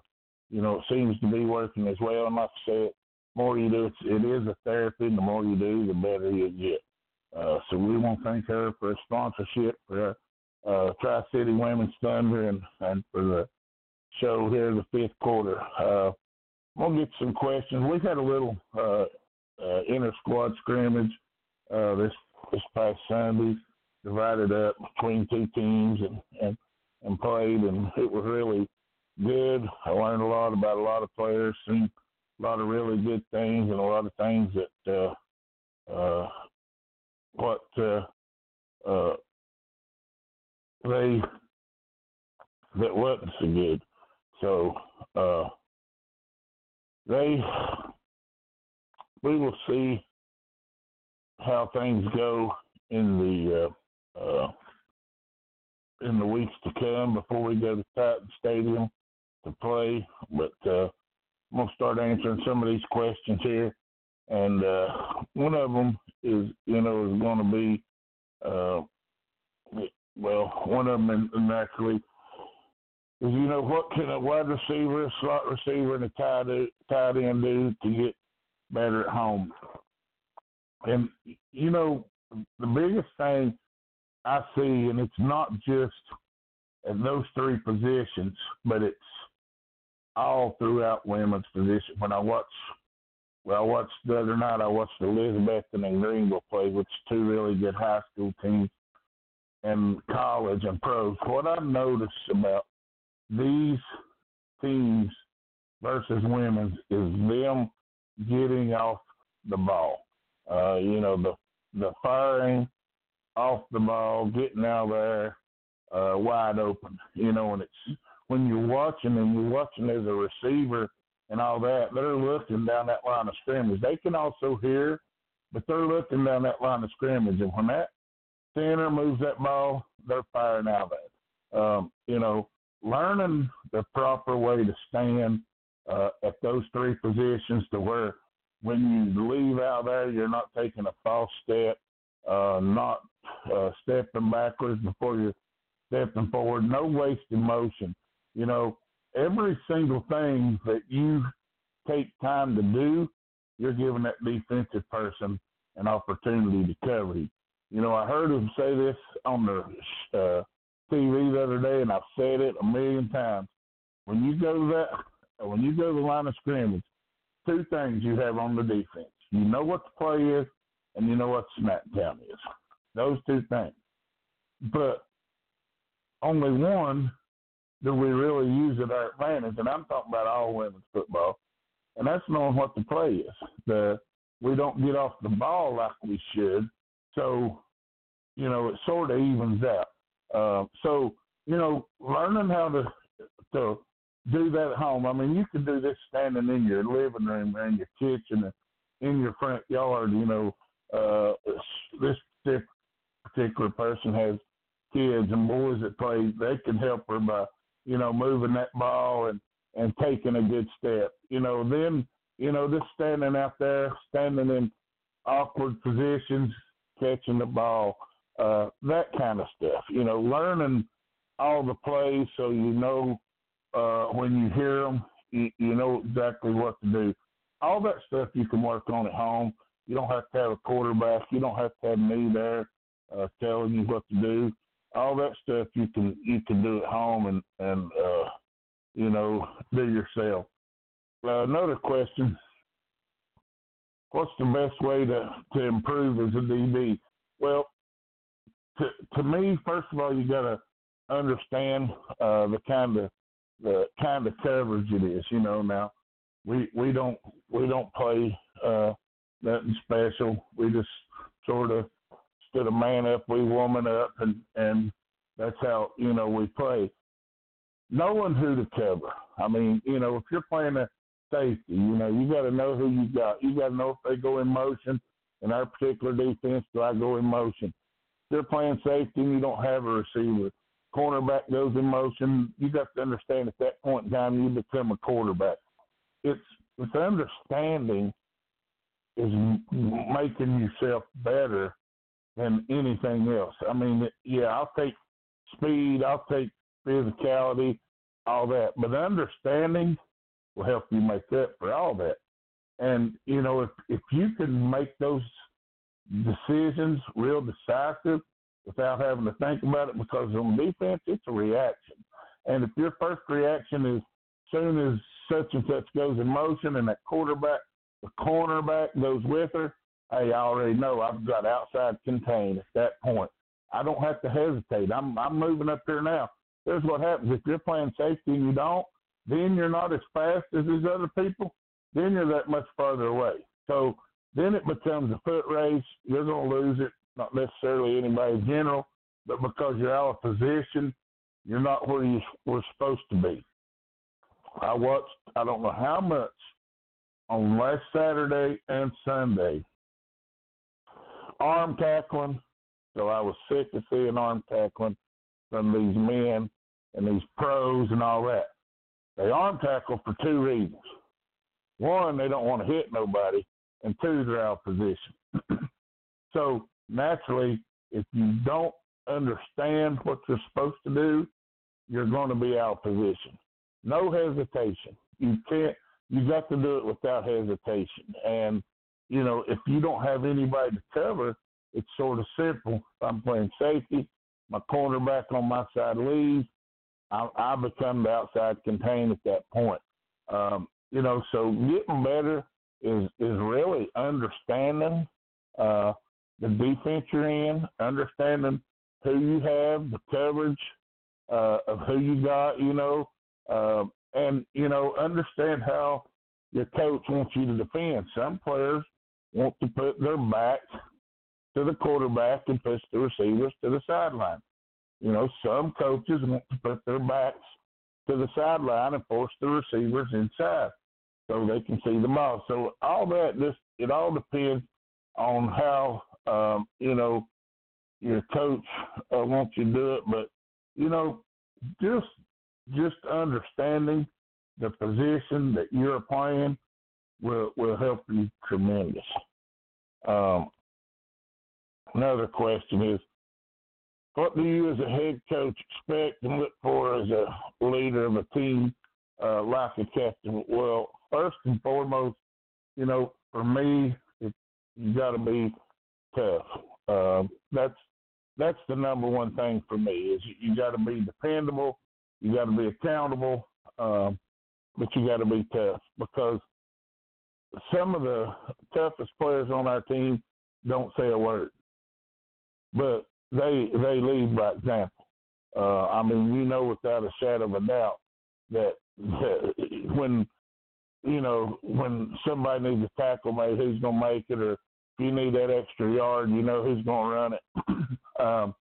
you know it seems to be working as well. And like I said, more you do, it is a therapy. And the more you do, the better you get. Uh, so we want to thank her for a sponsorship for uh, Tri City Women's Thunder and, and for the show here in the fifth quarter. Uh, we'll get some questions. We've had a little uh, uh, inter squad scrimmage uh, this this past Sunday, divided up between two teams and, and and played, and it was really good. I learned a lot about a lot of players, seen a lot of really good things, and a lot of things that uh, uh, what uh, uh, they that wasn't so good. So uh, they we will see how things go in the uh, uh, in the weeks to come before we go to Titan Stadium to play. But uh, I'm gonna start answering some of these questions here, and uh, one of them is you know is going to be uh, well, one of them naturally is you know what can a wide receiver, a slot receiver, and a tight tight end do to get better at home? And you know the biggest thing I see, and it's not just at those three positions, but it's all throughout women's position. When I watch, well, I watched the other night. I watched Elizabethton and Greenville play, which two really good high school teams and college and pros. What I've noticed about these teams versus women's is them getting off the ball. Uh, you know, the the firing off the ball, getting out there uh, wide open. You know, and it's when you're watching and you're watching as a receiver and all that, they're looking down that line of scrimmage. They can also hear, but they're looking down that line of scrimmage. And when that center moves that ball, they're firing out it. Um, you know, learning the proper way to stand uh, at those three positions to where when you leave out there, you're not taking a false step, uh, not uh, stepping backwards before you're stepping forward, no wasted motion. You know, every single thing that you take time to do, you're giving that defensive person an opportunity to cover you. You know, I heard him say this on the uh, TV the other day, and I've said it a million times. When you go to that, when you go to the line of scrimmage, two things you have on the defense. You know what the play is, and you know what snap count is. Those two things. But only one do we really use at our advantage, and I'm talking about all women's football, and that's knowing what the play is. The we don't get off the ball like we should, so you know, it sort of evens out. Uh, so, you know, learning how to to do that at home. I mean, you can do this standing in your living room or in your kitchen, in your front yard. You know, uh, this particular person has kids and boys that play. They can help her by, you know, moving that ball and and taking a good step. You know, then you know, just standing out there, standing in awkward positions, catching the ball, uh, that kind of stuff. You know, learning all the plays so you know uh, when you hear them, you, you know exactly what to do. All that stuff you can work on at home. You don't have to have a quarterback. You don't have to have me there uh, telling you what to do. All that stuff you can you can do at home and and uh, you know do yourself. Uh, another question: What's the best way to to improve as a DB? Well, to to me, first of all, you got to understand uh, the kind of the kind of coverage it is. You know, now we we don't we don't play uh, nothing special. We just sort of stood a man up, we woman up, and and that's how you know we play. Knowing who to cover. I mean, you know, if you're playing a safety, you know, you got to know who you got. You got to know if they go in motion. In our particular defense, do I go in motion? You're playing safety and you don't have a receiver, cornerback goes in motion. You got to understand at that point in time you become a quarterback. It's it's understanding is making yourself better than anything else. I mean, yeah, I'll take speed, I'll take physicality, all that, but understanding will help you make up for all that. And you know, if if you can make those decisions real decisive without having to think about it, because on defense it's a reaction, and if your first reaction is soon as such and such goes in motion and that quarterback, the cornerback goes with her, hey, I already know I've got outside contain at that point. I don't have to hesitate. I'm I'm moving up here now. Here's what happens if you're playing safety and you don't, then you're not as fast as these other people. Then you're that much farther away. So then it becomes a foot race. You're going to lose it. Not necessarily anybody in general, but because you're out of position, you're not where you were supposed to be. I watched I don't know how much on last Saturday and Sunday arm tackling. So I was sick of seeing arm tackling from these men and these pros and all that. They arm tackle for two reasons. One, they don't want to hit nobody, and two, they're out of position. so naturally, if you don't understand what you're supposed to do, you're going to be out of position. No hesitation. You can't. You got to do it without hesitation. And you know, if you don't have anybody to cover, it's sort of simple. I'm playing safety, my cornerback on my side leaves, I, I become the outside contain at that point. Um, you know, so getting better is is really understanding uh, the defense you're in, understanding who you have, the coverage uh, of who you got, you know, uh, and you know, understand how your coach wants you to defend. Some players want to put their back to the quarterback and push the receivers to the sideline. You know, some coaches want to put their backs to the sideline and force the receivers inside so they can see the ball. So all that just it all depends on how um, you know your coach uh, wants you to do it. But you know, just just understanding the position that you're playing will will help you tremendous. Um, another question is, what do you as a head coach expect and look for as a leader of a team uh, like a captain? Well, first and foremost, you know, for me, it, you got to be tough. Uh, that's that's the number one thing for me is you, got to be dependable, you got to be accountable, um, but you got to be tough because some of the toughest players on our team don't say a word, but they they lead by example. Uh, I mean, you know without a shadow of a doubt that when you know when somebody needs a tackle made, who's to make it, or if you need that extra yard, you know who's to run it. um,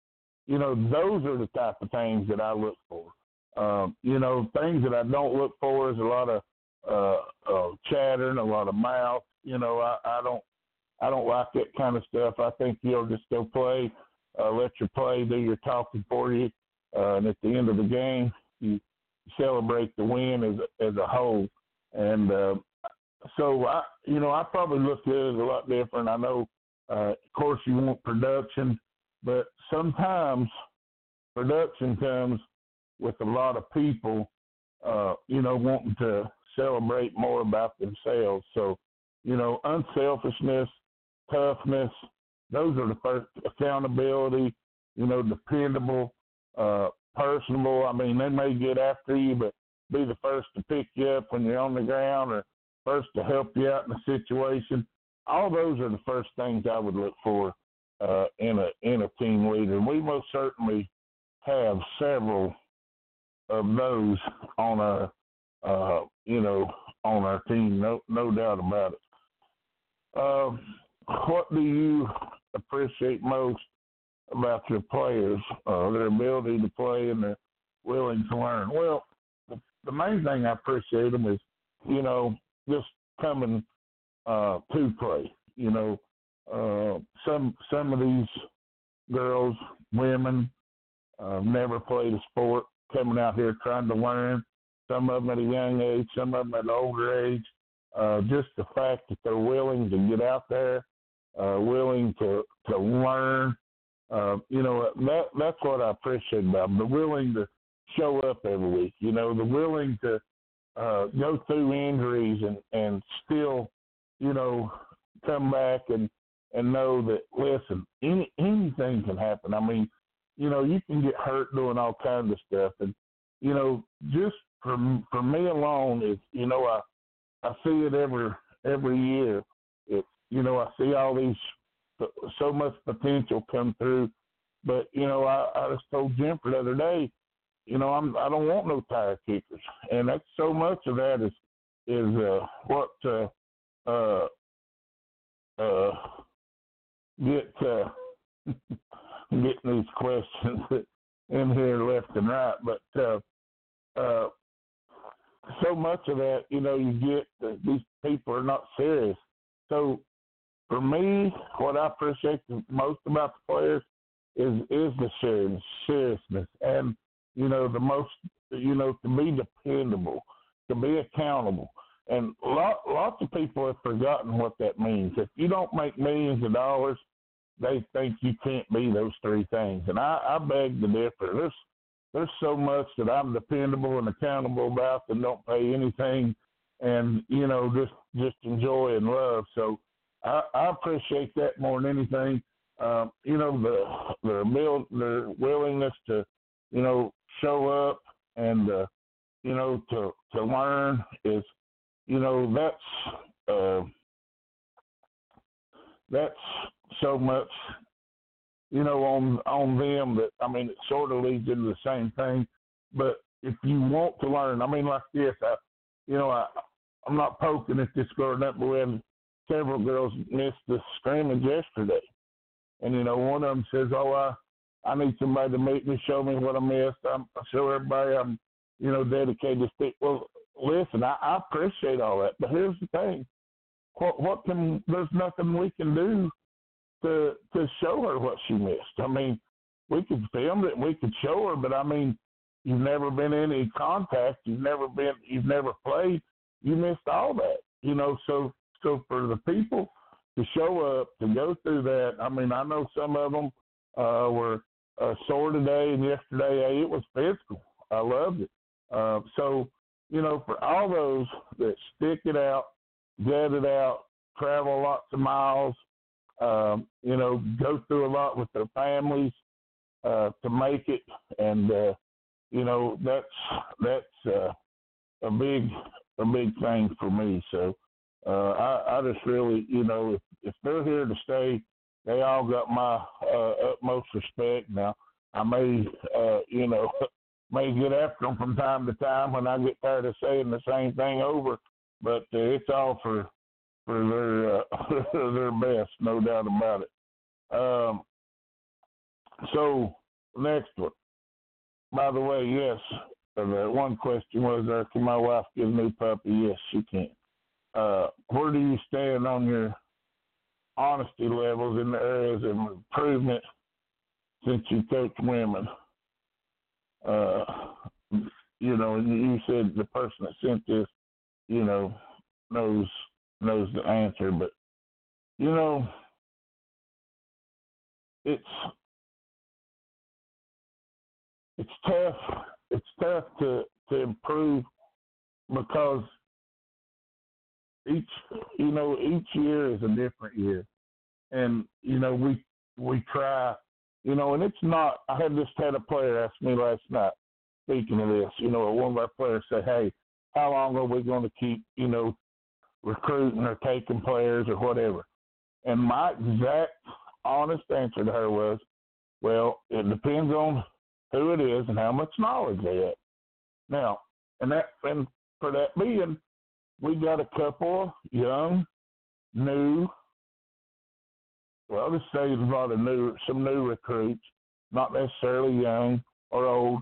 you know, those are the type of things that I look for. Um, you know, things that I don't look for is a lot of uh, uh, chattering, a lot of mouth. You know, I, I don't, I don't like that kind of stuff. I think you'll just go play, uh, let your play do your talking for you, uh, and at the end of the game, you celebrate the win as as a whole. And uh, so I, you know, I probably look at it a lot different. I know, uh, of course, you want production, but sometimes production comes with a lot of people, uh, you know, wanting to celebrate more about themselves. So, you know, unselfishness, toughness, those are the first accountability, you know, dependable, uh, personable. I mean, they may get after you, but be the first to pick you up when you're on the ground or first to help you out in a situation. All those are the first things I would look for uh, in a in a team leader. And we most certainly have several of those on our uh, you know on our team. No no doubt about it. Uh, what do you appreciate most about your players? Uh, their ability to play and their willing to learn. Well, the, the main thing I appreciate them is you know just coming uh, to play. You know, uh, some some of these girls, women, uh, never played a sport, coming out here trying to learn. Some of them at a young age, some of them at an older age. Uh, just the fact that they're willing to get out there, uh, willing to to learn. Uh, you know that that's what I appreciate about them. They're willing to show up every week. You know, they're willing to uh, go through injuries and and still, you know, come back and and know that listen, any anything can happen. I mean, you know, you can get hurt doing all kinds of stuff, and you know, just for for me alone is you know I I see it every every year. It's you know I see all these so much potential come through, but you know I I just told Jim the other day you know, I'm I don't want no tire kickers, and that's so much of that is is uh, what uh, uh, uh, get uh, getting these questions in here left and right, but uh, uh, so much of that, you know, you get that these people are not serious. So for me, what I appreciate most about the players is is the seriousness, seriousness, and you know, the most, you know, to be dependable, to be accountable. And lot, lots of people have forgotten what that means. If you don't make millions of dollars, they think you can't be those three things. And I, I beg to differ. There's there's so much that I'm dependable and accountable about that don't pay anything, and you know just just enjoy and love. So I, I appreciate that more than anything. Um, you know the their build their willingness to you know show up and uh, you know to to learn is you know that's uh, that's so much you know on on them that I mean it sort of leads into the same thing. But if you want to learn, I mean like this, I you know I I'm not poking at this girl that but we had several girls missed the scrimmage yesterday. And you know, one of them says, "Oh, I I need somebody to make me, show me what I missed. I'm, I show everybody I'm, you know, dedicated to stick. Well, listen, I, I appreciate all that, but here's the thing: what what can there's nothing we can do to to show her what she missed. I mean, we could film it, we could show her, but I mean, you've never been in any contact, you've never been, you've never played, you missed all that, you know. So so for the people to show up to go through that, I mean, I know some of them uh, were uh, sore today and yesterday. It was physical. I loved it. Uh, so, you know, for all those that stick it out, get it out, travel lots of miles, um, you know, go through a lot with their families uh, to make it, and uh, you know that's that's uh, a big a big thing for me. So uh, I, I just really, you know, if, if they're here to stay, they all got my uh, utmost respect. Now, I may, uh, you know, may get after them from time to time when I get tired of saying the same thing over, but uh, it's all for for their uh, their best, no doubt about it. Um, so next one. By the way, yes, uh, one question was, uh, can my wife get a new puppy? Yes, she can. Uh, where do you stand on your honesty levels in the areas of improvement since you coach women. Uh, you know, you said the person that sent this, you know, knows knows the answer, but you know, it's it's tough. It's tough to to improve because each you know each year is a different year, and you know we we try you know, and it's not. I had just had a player ask me last night. Speaking of this, you know, one of our players said, "Hey, how long are we going to keep, you know, recruiting or taking players or whatever?" And my exact honest answer to her was, "Well, it depends on who it is and how much knowledge they have." Now, and that and for that being, we got a couple young, new well, let's say a lot of new, some new recruits, not necessarily young or old,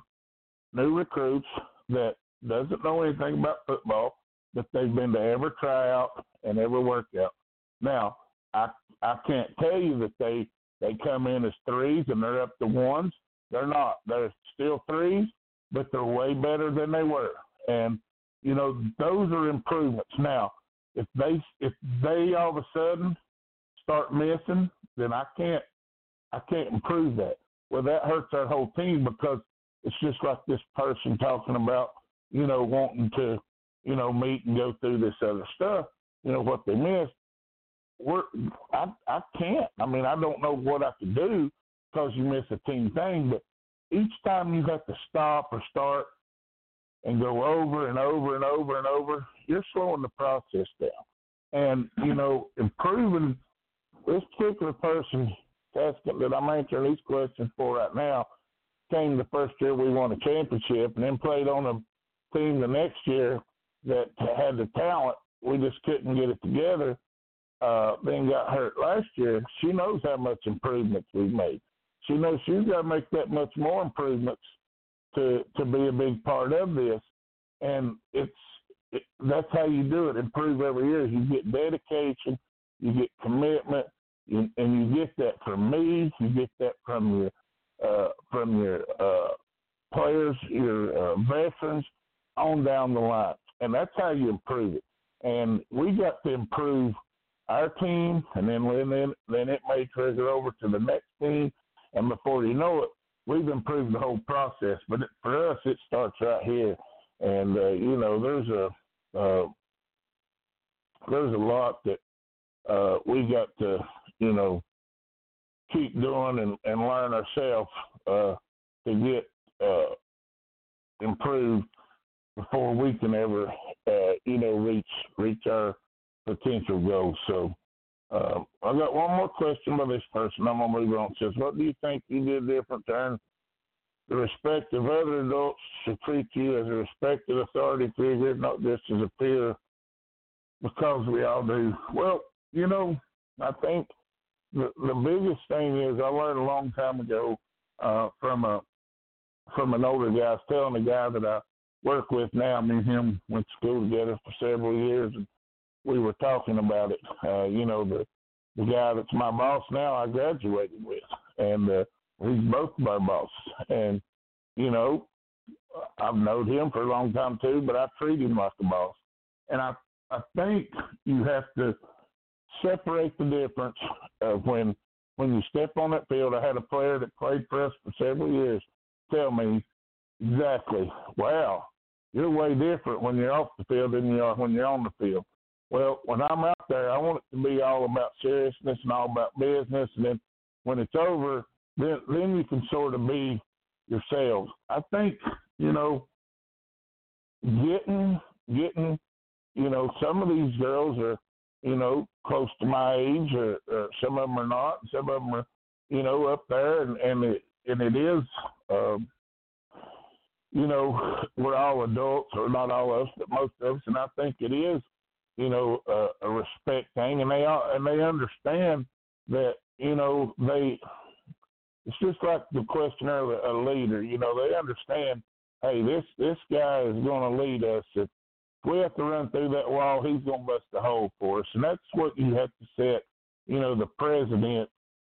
new recruits that doesn't know anything about football, but they've been to every tryout and every workout. Now, I I can't tell you that they they come in as threes and they're up to ones. They're not. They're still threes, but they're way better than they were. And you know those are improvements. Now, if they if they all of a sudden start missing then I can't I can't improve that. Well, that hurts our whole team because it's just like this person talking about, you know, wanting to, you know, meet and go through this other stuff. You know what they missed. We're I I can't. I mean, I don't know what I can do because you miss a team thing. But each time you have to stop or start and go over and over and over and over, you're slowing the process down. And you know, improving this particular person asking that I'm answering these questions for right now came the first year we won a championship and then played on a team the next year that had the talent. We just couldn't get it together. Uh, then got hurt last year. She knows how much improvements we've made. She knows she's got to make that much more improvements to to be a big part of this. And it's it, that's how you do it. Improve every year. You get dedication you get commitment, you, and you get that from me. You get that from your uh, from your uh, players, your uh, veterans, on down the line, and that's how you improve it. And we got to improve our team, and then then then it may trigger over to the next team, and before you know it, we've improved the whole process. But for us, it starts right here, and uh, you know there's a uh, there's a lot that uh, we got to, you know, keep doing and, and learn ourselves uh, to get uh, improved before we can ever, uh, you know, reach reach our potential goals. So uh, I got one more question by this person. I'm gonna move on. It says, what do you think you did different to earn the respect of other adults to treat you as a respected authority figure, not just as a peer? Because we all do. Well, you know, I think the the biggest thing is I learned a long time ago uh, from a from an older guy. I was telling the guy that I work with now. Me and him went to school together for several years, and we were talking about it. Uh, you know, the the guy that's my boss now, I graduated with, and uh, he's both of our bosses. And you know, I've known him for a long time too, but I treat him like a boss. And I I think you have to separate the difference of when when you step on that field. I had a player that played for us for several years tell me exactly, wow, you're way different when you're off the field than you are when you're on the field. Well, when I'm out there, I want it to be all about seriousness and all about business. And then when it's over, then then you can sort of be yourselves. I think you know, getting getting, you know, some of these girls are you know, close to my age, or, or some of them are not. Some of them are, you know, up there, and and it and it is, um, you know, we're all adults, or not all of us, but most of us, and I think it is, you know, a, a respect thing, and they and they understand that, you know, they. It's just like the question earlier, a leader. You know, they understand. Hey, this this guy is going to lead us. If we have to run through that wall, he's going to bust a hole for us. And that's what you have to set, you know, the president,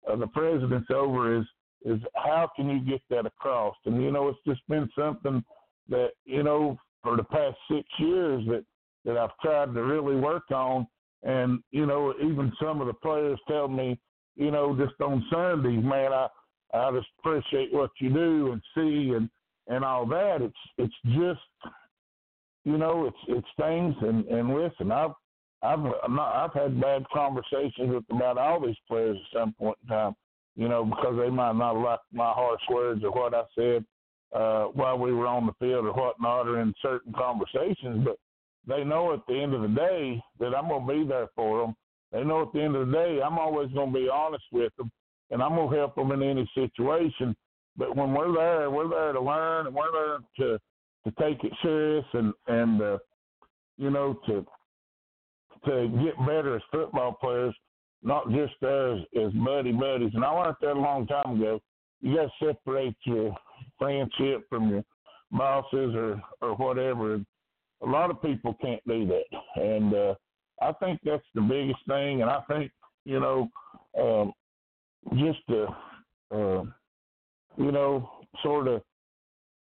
uh, the president's over is, is how can you get that across? And, you know, it's just been something that, you know, for the past six years that, that I've tried to really work on And you know, even some of the players tell me, you know, just on Sundays, man, I I just appreciate what you do and see and and all that. It's it's just you know, it's it's things and and listen, I've I've I'm not, I've had bad conversations with about all these players at some point in time, you know, because they might not like my harsh words or what I said uh, while we were on the field or whatnot, or in certain conversations. But they know at the end of the day that I'm going to be there for them. They know at the end of the day I'm always going to be honest with them, and I'm going to help them in any situation. But when we're there, we're there to learn, and we're there to to take it serious, and and uh, you know to to get better as football players, not just as as buddy buddies. And I learned that a long time ago. You got to separate your friendship from your bosses or or whatever. A lot of people can't do that, and uh, I think that's the biggest thing. And I think you know, um, just to uh, you know, sort of,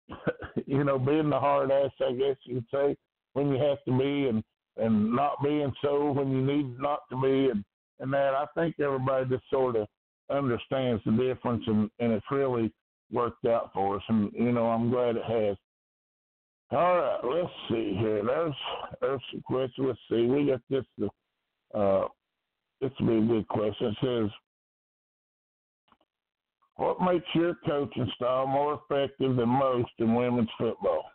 you know, being the hard ass, I guess you'd say, when you have to be, and and not being so when you need not to be, and and that I think everybody just sort of understands the difference, and and it's really worked out for us, and you know I'm glad it has. All right, let's see here. There's there's some question. Let's see. We got this. Uh, this will be a good question. It says, "What makes your coaching style more effective than most in women's football?"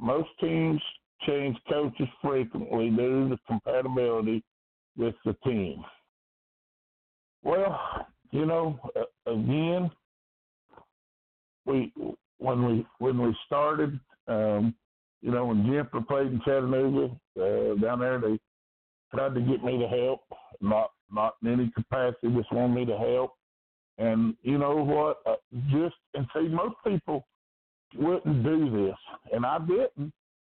Most teams change coaches frequently due to compatibility with the team. Well, you know, again, we when we when we started, um, you know, when Jimper played in Chattanooga uh, down there, they tried to get me to help, not not in any capacity, just wanted me to help. And you know what? Uh, just and see, most people wouldn't do this, and I didn't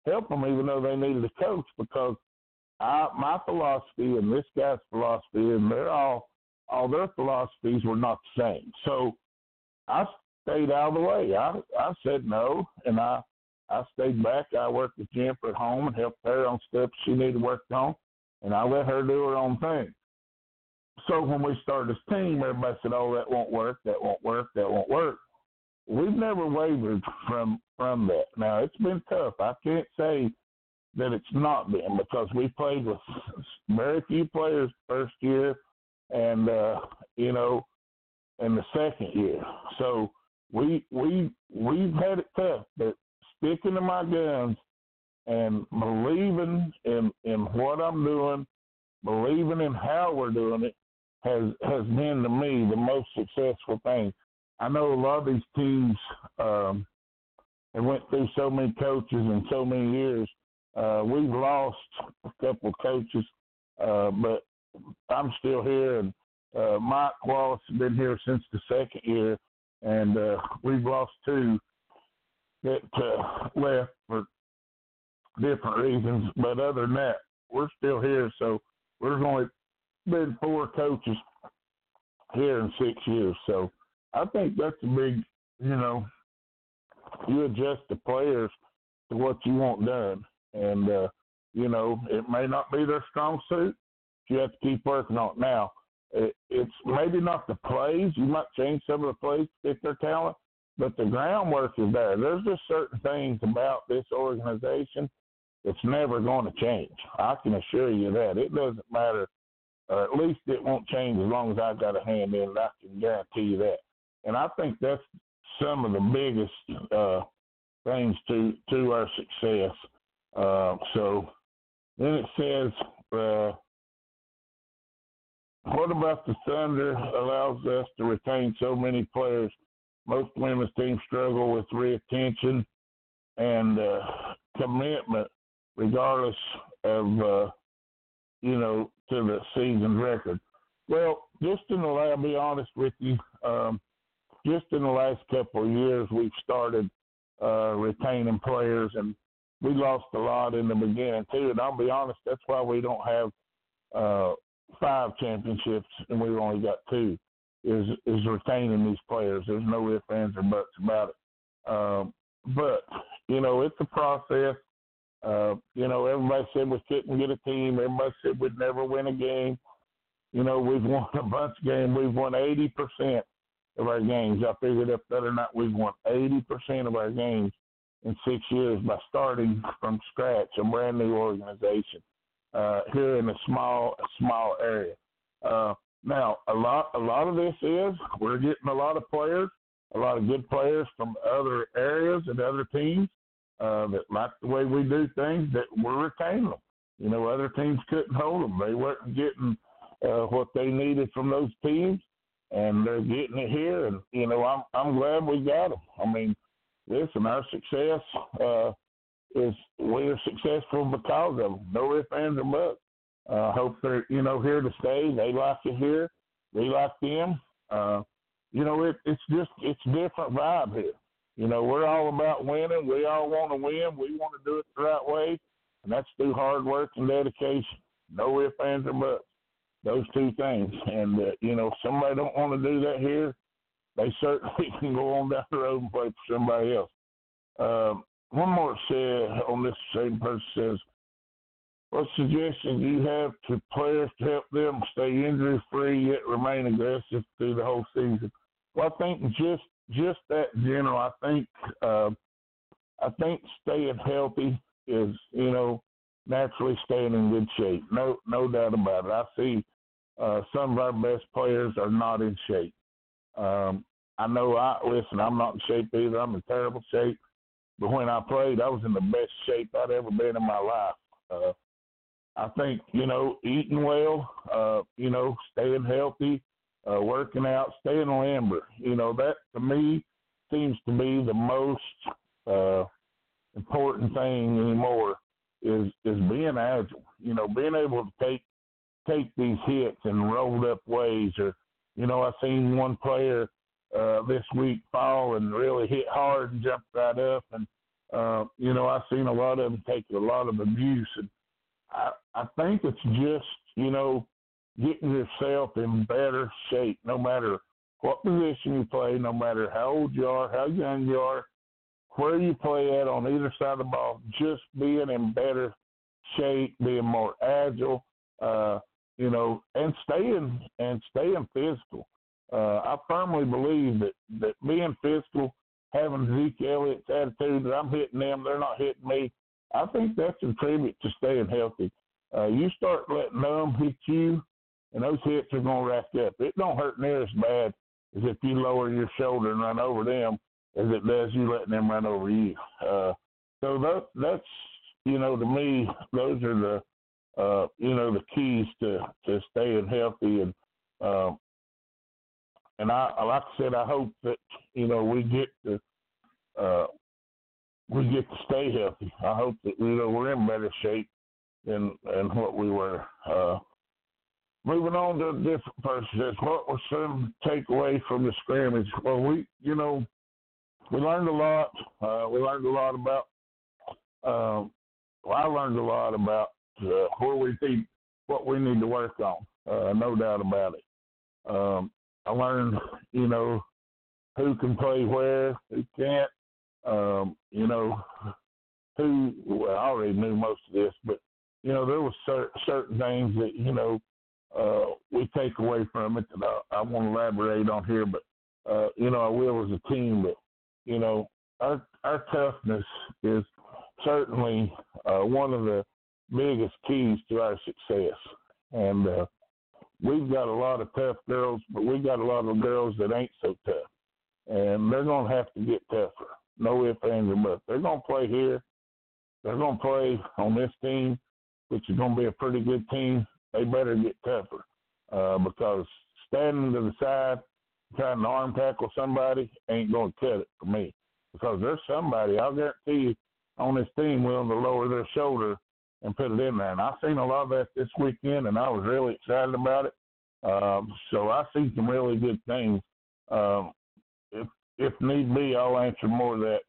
help them, even though they needed a coach, because I my philosophy and this guy's philosophy, and they're all all their philosophies were not the same. So I stayed out of the way. I I said no, and I I stayed back. I worked with Jennifer at home and helped her on stuff she needed work on, and I let her do her own thing. So when we started this team, everybody said, "Oh, that won't work. That won't work. That won't work." We've never wavered from from that. Now it's been tough. I can't say that it's not been because we played with very few players first year, and uh, you know, in the second year. So we we we've had it tough, but sticking to my guns and believing in in what I'm doing, believing in how we're doing it, has has been to me the most successful thing. I know a lot of these teams um, have went through so many coaches in so many years. Uh, we've lost a couple of coaches, uh, but I'm still here, and uh, Mike Wallace has been here since the second year, and uh, we've lost two that uh, left for different reasons. But other than that, we're still here. So there's only been four coaches here in six years. So I think that's a big, you know, you adjust the players to what you want done, and uh, you know it may not be their strong suit. You have to keep working on it now it, it's maybe not the plays. You might change some of the plays to fit their talent, but the groundwork is there. There's just certain things about this organization that's never going to change. I can assure you that. It doesn't matter, or at least it won't change as long as I've got a hand in it. I can guarantee you that. And I think that's some of the biggest uh, things to to our success. Uh, so then it says. Uh, what about the Thunder allows us to retain so many players? Most women's teams struggle with retention and uh, commitment, regardless of uh, you know to the season record. Well, just in the I'll be honest with you, um, just in the last couple of years, we've started uh, retaining players, and we lost a lot in the beginning too. And I'll be honest, that's why we don't have uh, five championships and we've only got two is is retaining these players. There's no ifs, ands, or buts about it. Um, but you know, it's a process. Uh, you know, everybody said we couldn't get a team. Everybody said we'd never win a game. You know, we've won a bunch of games. We've won 80% of our games. I figured up other night we've won 80% of our games in six years by starting from scratch, a brand new organization uh, here in a small, small area. Uh, now, a lot, a lot of this is we're getting a lot of players, a lot of good players from other areas and other teams uh, that like the way we do things. That we're retaining them. You know, other teams couldn't hold them. They weren't getting uh, what they needed from those teams, and they're getting it here. And you know, I'm I'm glad we got them. I mean, listen, our success uh, is we're successful because of them. No ifs, ands, or buts. I uh, hope they're you know here to stay. They like it here. We like them. Uh, you know, it, it's just it's different vibe here. You know, we're all about winning. We all want to win. We want to do it the right way, and that's through hard work and dedication. No ifs, ands, or buts. Those two things. And uh, you know, if somebody don't want to do that here, they certainly can go on down the road and play for somebody else. Um, one more said on this same person says, what suggestions do you have to players to help them stay injury free yet remain aggressive through the whole season? Well, I think just just that general. I think uh, I think staying healthy is you know naturally staying in good shape. No no doubt about it. I see uh, some of our best players are not in shape. Um, I know I listen. I'm not in shape either. I'm in terrible shape. But when I played, I was in the best shape I'd ever been in my life. Uh, I think you know eating well, uh, you know staying healthy, uh, working out, staying limber. You know that to me seems to be the most uh, important thing anymore is is being agile. You know, being able to take take these hits in rolled up ways, or you know, I seen one player uh, this week fall and really hit hard and jump right up. And, uh, you know, I've seen a lot of them take a lot of abuse. And I, I think it's just, you know, getting yourself in better shape, no matter what position you play, no matter how old you are, how young you are, where you play at on either side of the ball, just being in better shape, being more agile, uh, you know, and staying and staying physical. Uh, I firmly believe that, that being physical, having Zeke Elliott's attitude that I'm hitting them, they're not hitting me, I think that's a tribute to staying healthy. Uh, you start letting them hit you, and those hits are going to rack up. It don't hurt near as bad as if you lower your shoulder and run over them as it does you letting them run over you. Uh, so that, that's, you know, to me, those are the, uh, you know, the keys to, to staying healthy and, um, and I, like I said, I hope that you know we get to uh, we get to stay healthy. I hope that you know we're in better shape than than what we were. Uh, moving on to a different person, what was some takeaway from the scrimmage? Well, we you know we learned a lot. Uh, we learned a lot about. Um, well, I learned a lot about uh, where we need what we need to work on. Uh, no doubt about it. Um, I learned, you know, who can play where, who can't. Um, you know, who. Well, I already knew most of this, but you know, there was cer- certain things that you know uh, we take away from it that I, I want elaborate on here. But uh, you know, I will as a team. But you know, our our toughness is certainly uh, one of the biggest keys to our success. And uh, we've got a lot of tough girls, but we've got a lot of girls that ain't so tough, and they're gonna have to get tougher. No ifs, ands, or buts. They're gonna play here. They're gonna play on this team, which is gonna be a pretty good team. They better get tougher uh, because standing to the side trying to arm tackle somebody ain't gonna cut it for me. Because there's somebody, I'll guarantee you, on this team willing to lower their shoulder and put it in there. And I've seen a lot of that this weekend, and I was really excited about it. Um, so I see some really good things. Um, if if need be, I'll answer more of that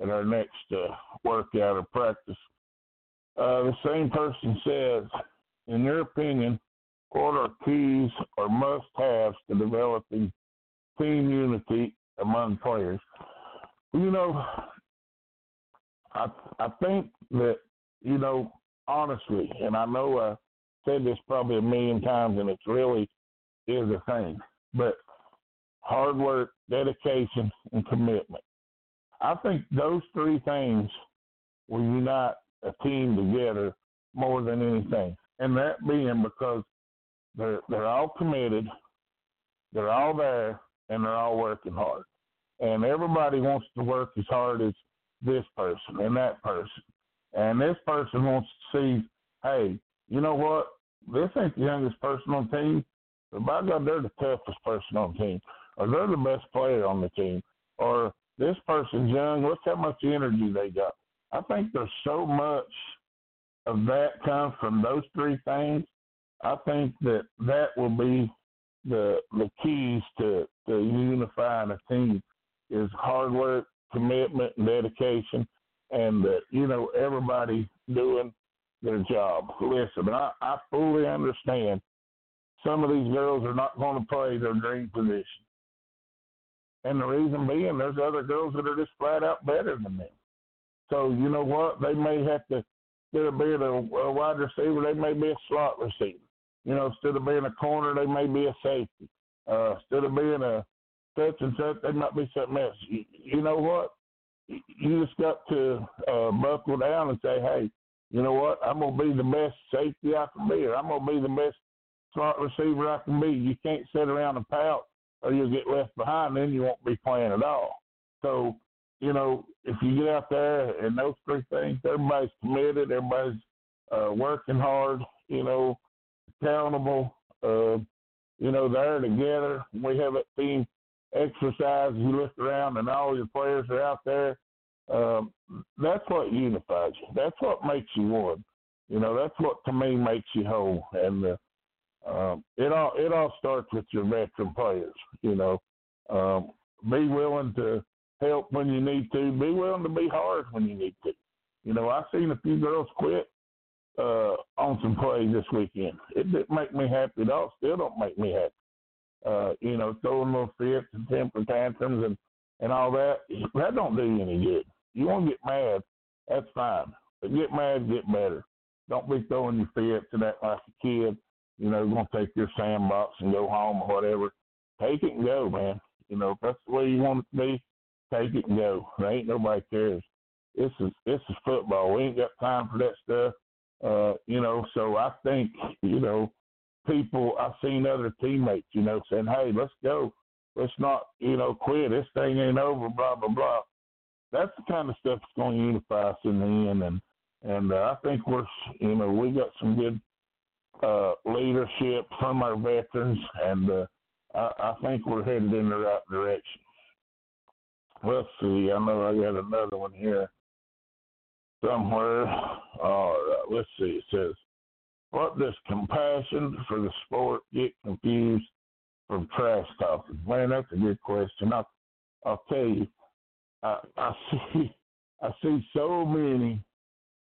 at our next uh, workout or practice. Uh, the same person says, in your opinion, what are keys or must-haves to developing team unity among players? You know, I I think that you know, honestly, and I know I said this probably a million times, and it really is a thing, but hard work, dedication, and commitment. I think those three things will unite a team together more than anything. And that being because they're they're all committed, they're all there, and they're all working hard. And everybody wants to work as hard as this person and that person. And this person wants to see, hey, you know what? This ain't the youngest person on the team, but by God, they're the toughest person on the team, or they're the best player on the team, or this person's young. Look how much energy they got. I think there's so much of that comes from those three things. I think that that will be the the keys to to unifying a team is hard work, commitment, and dedication, and that you know everybody doing their job. Listen, I, I fully understand some of these girls are not going to play their dream position. And the reason being, there's other girls that are just flat out better than them. So you know what? They may have to instead of being a, a wide receiver, they may be a slot receiver. You know, instead of being a corner, they may be a safety. Uh, instead of being a such and such, they might be something else. You, you know what? You just got to uh, buckle down and say, hey, you know what? I'm gonna be the best safety I can be, or I'm gonna be the best slot receiver I can be. You can't sit around and pout, or you'll get left behind. Then you won't be playing at all. So you know, if you get out there and those three things, everybody's committed, everybody's uh, working hard, you know, accountable, uh, you know, there together. We have a team exercise. You look around and all your players are out there. Um, that's what unifies you. That's what makes you one. You know, that's what to me makes you whole. And uh, um, it all it all starts with your veteran players. You know, um, be willing to help when you need to. Be willing to be hard when you need to. You know, I've seen a few girls quit uh, on some plays this weekend. It didn't make me happy at all. Still don't make me happy. Uh, you know, throwing little fits and temper tantrums and and all that. That don't do you any good. You want to get mad, that's fine. But get mad, get better. Don't be throwing your fits and act like a kid. You know, to take your sandbox and go home or whatever. Take it and go, man. You know, if that's the way you want it to be, take it and go. There ain't nobody cares. This is this is football. We ain't got time for that stuff. Uh, you know, so I think, you know, people I've seen other teammates, you know, saying, Hey, let's go. Let's not, you know, quit. This thing ain't over, blah, blah, blah. That's the kind of stuff that's to unify us in the end. And, and uh, I think we're, you know, we got some good uh, leadership from our veterans, and uh, I, I think we're headed in the right direction. Let's see. I know I got another one here somewhere. All right. Let's see. It says, "What does compassion for the sport get confused from trash talking?" Man, that's a good question. I'll, I'll tell you. I, I see. I see so many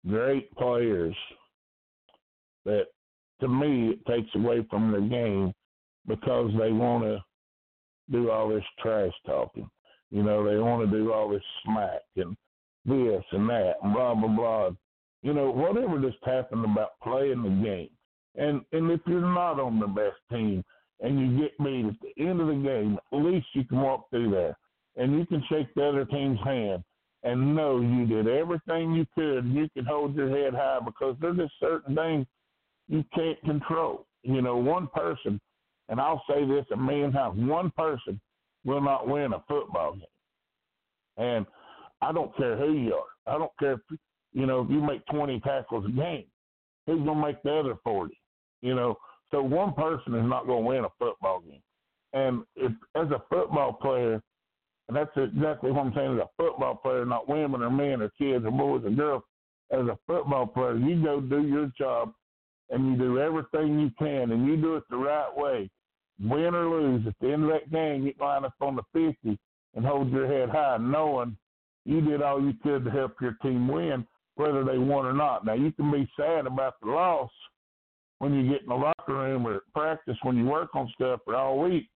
great players that, to me, it takes away from the game because they want to do all this trash talking. You know, they want to do all this smack and this and that and blah blah blah. You know, whatever just happened about playing the game. And and if you're not on the best team and you get beat at the end of the game, at least you can walk through there and you can shake the other team's hand and know you did everything you could. You can hold your head high because there's just certain things you can't control. You know, one person, and I'll say this a million times, one person will not win a football game. And I don't care who you are. I don't care if you know if you make 20 tackles a game. Who's gonna make the other 40? You know, so one person is not gonna win a football game. And if as a football player, and that's exactly what I'm saying, as a football player, not women or men or kids or boys or girls, as a football player, you go do your job and you do everything you can and you do it the right way win or lose, at the end of that game, you line up on the 50 and hold your head high, knowing you did all you could to help your team win, whether they won or not. Now, you can be sad about the loss when you get in the locker room or practice when you work on stuff for all week,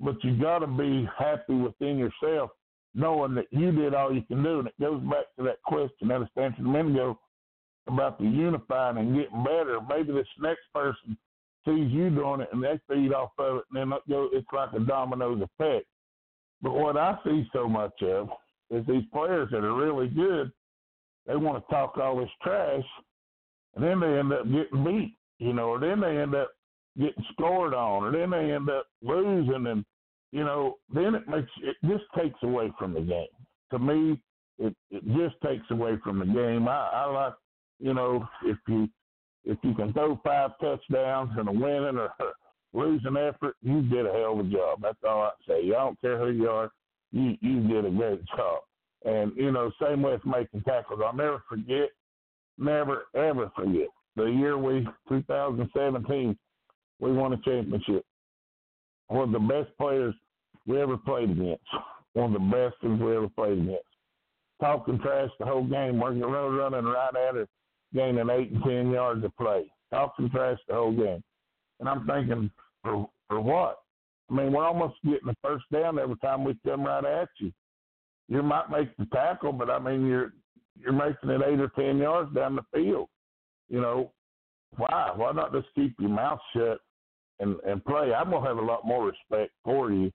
but you got to be happy within yourself, knowing that you did all you can do. And it goes back to that question that I answered a minute ago about the unifying and getting better. Maybe this next person sees you doing it and they feed off of it, and then it's like a dominoes effect. But what I see so much of is these players that are really good, they want to talk all this trash, and then they end up getting beat, you know, or then they end up getting scored on, or then they end up losing, and you know, then it makes it just takes away from the game. To me, it it just takes away from the game. I, I like, you know, if you if you can throw five touchdowns in a winning or losing effort, you did a hell of a job. That's all I say. I don't care who you are, you you did a great job. And you know, same with making tackles. I'll never forget, never ever forget the year we 2017 we won a championship. One of the best players we ever played against. One of the best things we ever played against. Talking trash the whole game, working running right at it, gaining eight and ten yards of play. Talking trash the whole game. And I'm thinking, for for what? I mean, we're almost getting the first down every time we come right at you. You might make the tackle, but I mean, you're you're making it eight or ten yards down the field. You know, why? Why not just keep your mouth shut and and play? I'm gonna have a lot more respect for you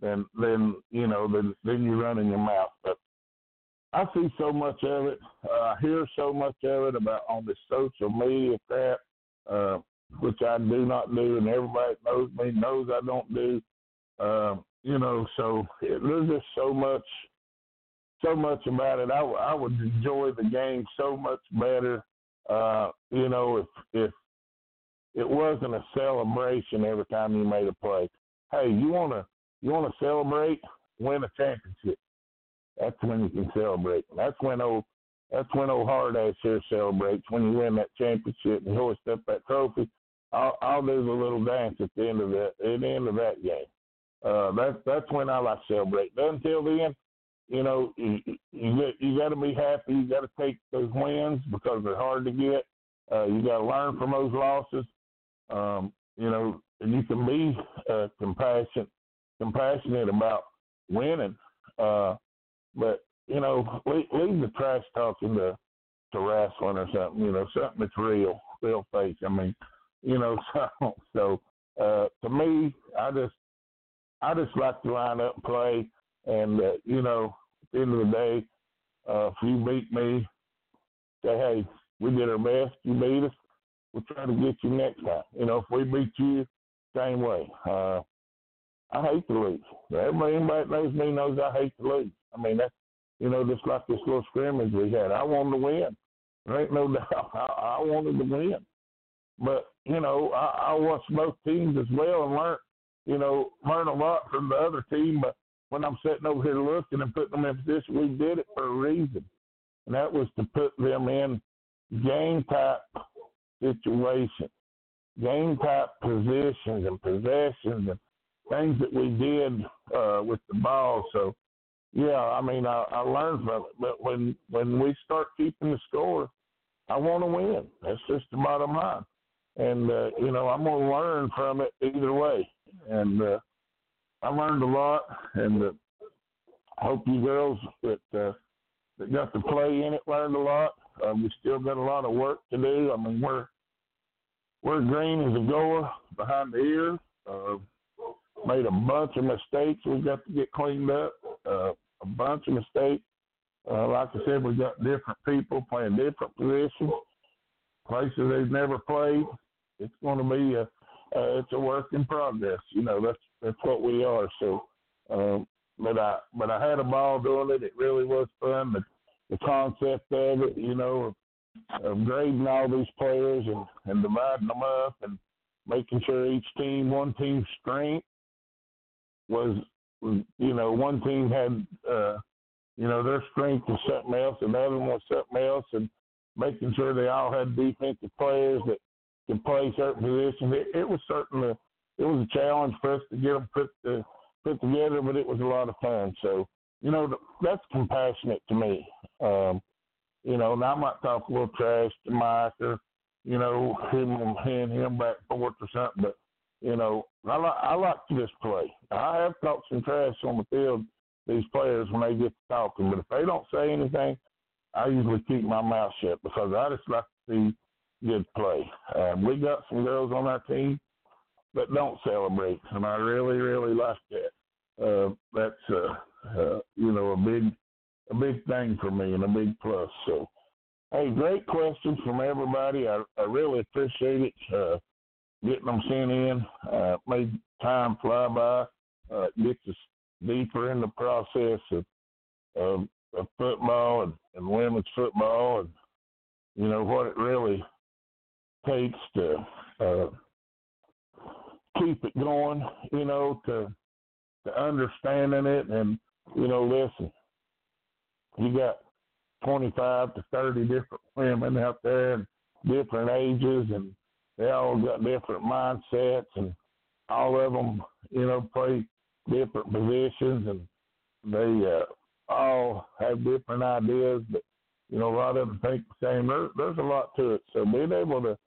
than than you know than than you running your mouth. But I see so much of it. Uh, I hear so much of it about on this social media crap. Uh, which I do not do, and everybody knows me knows I don't do. Um, you know, so it, there's just so much, so much about it. I, I would enjoy the game so much better. Uh, you know, if if it wasn't a celebration every time you made a play. Hey, you wanna you wanna celebrate? Win a championship. That's when you can celebrate. That's when old that's when old hard ass here celebrates when you win that championship and hoist up that trophy I'll, I'll do the little dance at the end of that at the end of that game. Uh, that's that's when I like celebrate. But until then, you know, you you, you got to be happy. You got to take those wins because they're hard to get. Uh, you got to learn from those losses. Um, you know, and you can be uh, compassionate compassionate about winning. Uh, but you know, leave, leave the trash talking to to wrestling or something. You know, something that's real, real face. I mean, you know, so so uh, to me, I just I just like to line up and play, and uh, you know, at the end of the day, uh, if you beat me, say, hey, we did our best. You beat us. We'll try to get you next time. You know, if we beat you, same way. Uh, I hate to lose. Everybody, anybody that knows me knows I hate to lose. I mean, that's you know, just like this little scrimmage we had. I wanted to win. There ain't no doubt. I, I wanted to win. But you know, I, I watched both teams as well and learned, you know, learn a lot from the other team. But when I'm sitting over here looking and putting them in position, we did it for a reason, and that was to put them in game type situations, game type positions and possessions and things that we did uh, with the ball. So, yeah, I mean, I, I learned from it. But when when we start keeping the score, I want to win. That's just the bottom line and uh, you know I'm gonna learn from it either way. And uh, I learned a lot, and uh, I hope you girls that uh, that got to play in it learned a lot. Uh, we still got a lot of work to do. I mean we're we're green as a goer behind the ear. Uh, made a bunch of mistakes. We got to get cleaned up. Uh, a bunch of mistakes. Uh, like I said, we got different people playing different positions, places they've never played it's going to be a uh, it's a work in progress. You know, that's that's what we are. So, um, but I but I had a ball doing it. It really was fun. The the concept of it, you know, of, of grading all these players and and dividing them up and making sure each team, one team's strength was, you know, one team had, uh, you know, their strength was something else, and the other one was something else, and making sure they all had defensive players that to play certain positions. It, it was certainly it was a challenge for us to get them put uh, put together, but it was a lot of fun. So you know that's compassionate to me. Um, you know, now I might talk a little trash to Mike or you know him and him back forth or something, but you know I like I like to just play. I have talked some trash on the field these players when they get to talking, but if they don't say anything, I usually keep my mouth shut because I just like to see good play. Um, we got some girls on our team that don't celebrate, and I really, really like that. Uh, that's uh, uh, you know a big, a big thing for me and a big plus. So, hey, great questions from everybody. I, I really appreciate it. Uh, getting them sent in uh, made time fly by. Uh, gets us deeper in the process of of, of football and, and women's football, and you know what it really takes to uh, keep it going. You know to to understanding it, and you know, listen, you got 25 to 30 different women out there, and different ages, and they all got different mindsets, and all of them, you know, play different positions, and they uh, all have different ideas, but you know, a lot of them think the same. There, there's a lot to it. So being able to,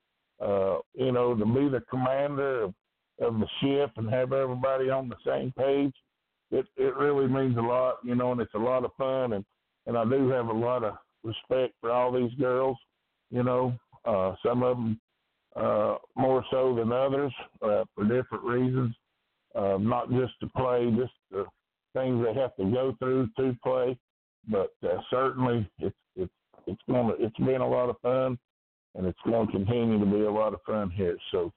uh, you know, to be the commander of, of the ship and have everybody on the same page, it it really means a lot, you know, and it's a lot of fun, and and I do have a lot of respect for all these girls, you know. Uh, some of them uh, more so than others uh, for different reasons, uh, not just to play, just the things they have to go through to play. But uh, certainly, it's it's it's going to it's been a lot of fun, and it's going to continue to be a lot of fun here. So,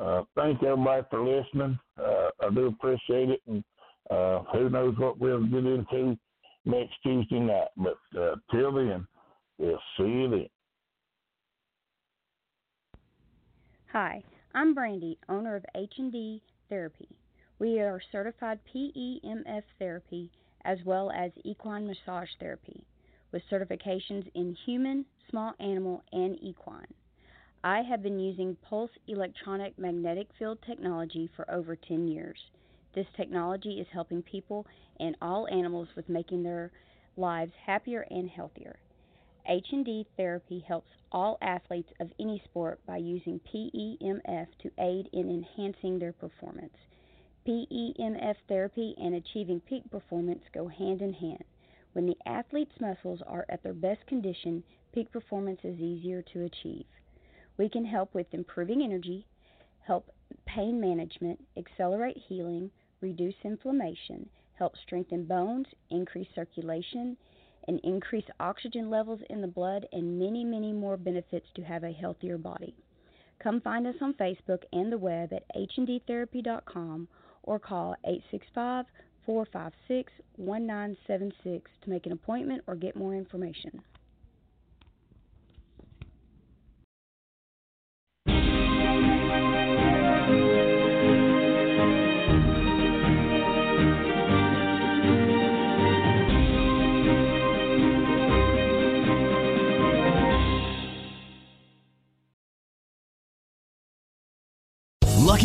uh, thank everybody for listening. Uh, I do appreciate it, and uh, who knows what we'll get into next Tuesday night. But uh, till then, we'll see you then. Hi, I'm Brandy, owner of H&D Therapy. We are certified PEMF therapy as well as equine massage therapy with certifications in human, small animal, and equine. I have been using pulse electronic magnetic field technology for over 10 years. This technology is helping people and all animals with making their lives happier and healthier. H&D therapy helps all athletes of any sport by using PEMF to aid in enhancing their performance. PEMF therapy and achieving peak performance go hand in hand. When the athlete's muscles are at their best condition, peak performance is easier to achieve. We can help with improving energy, help pain management, accelerate healing, reduce inflammation, help strengthen bones, increase circulation, and increase oxygen levels in the blood, and many, many more benefits to have a healthier body. Come find us on Facebook and the web at hndtherapy.com or call 865 456 1976 to make an appointment or get more information.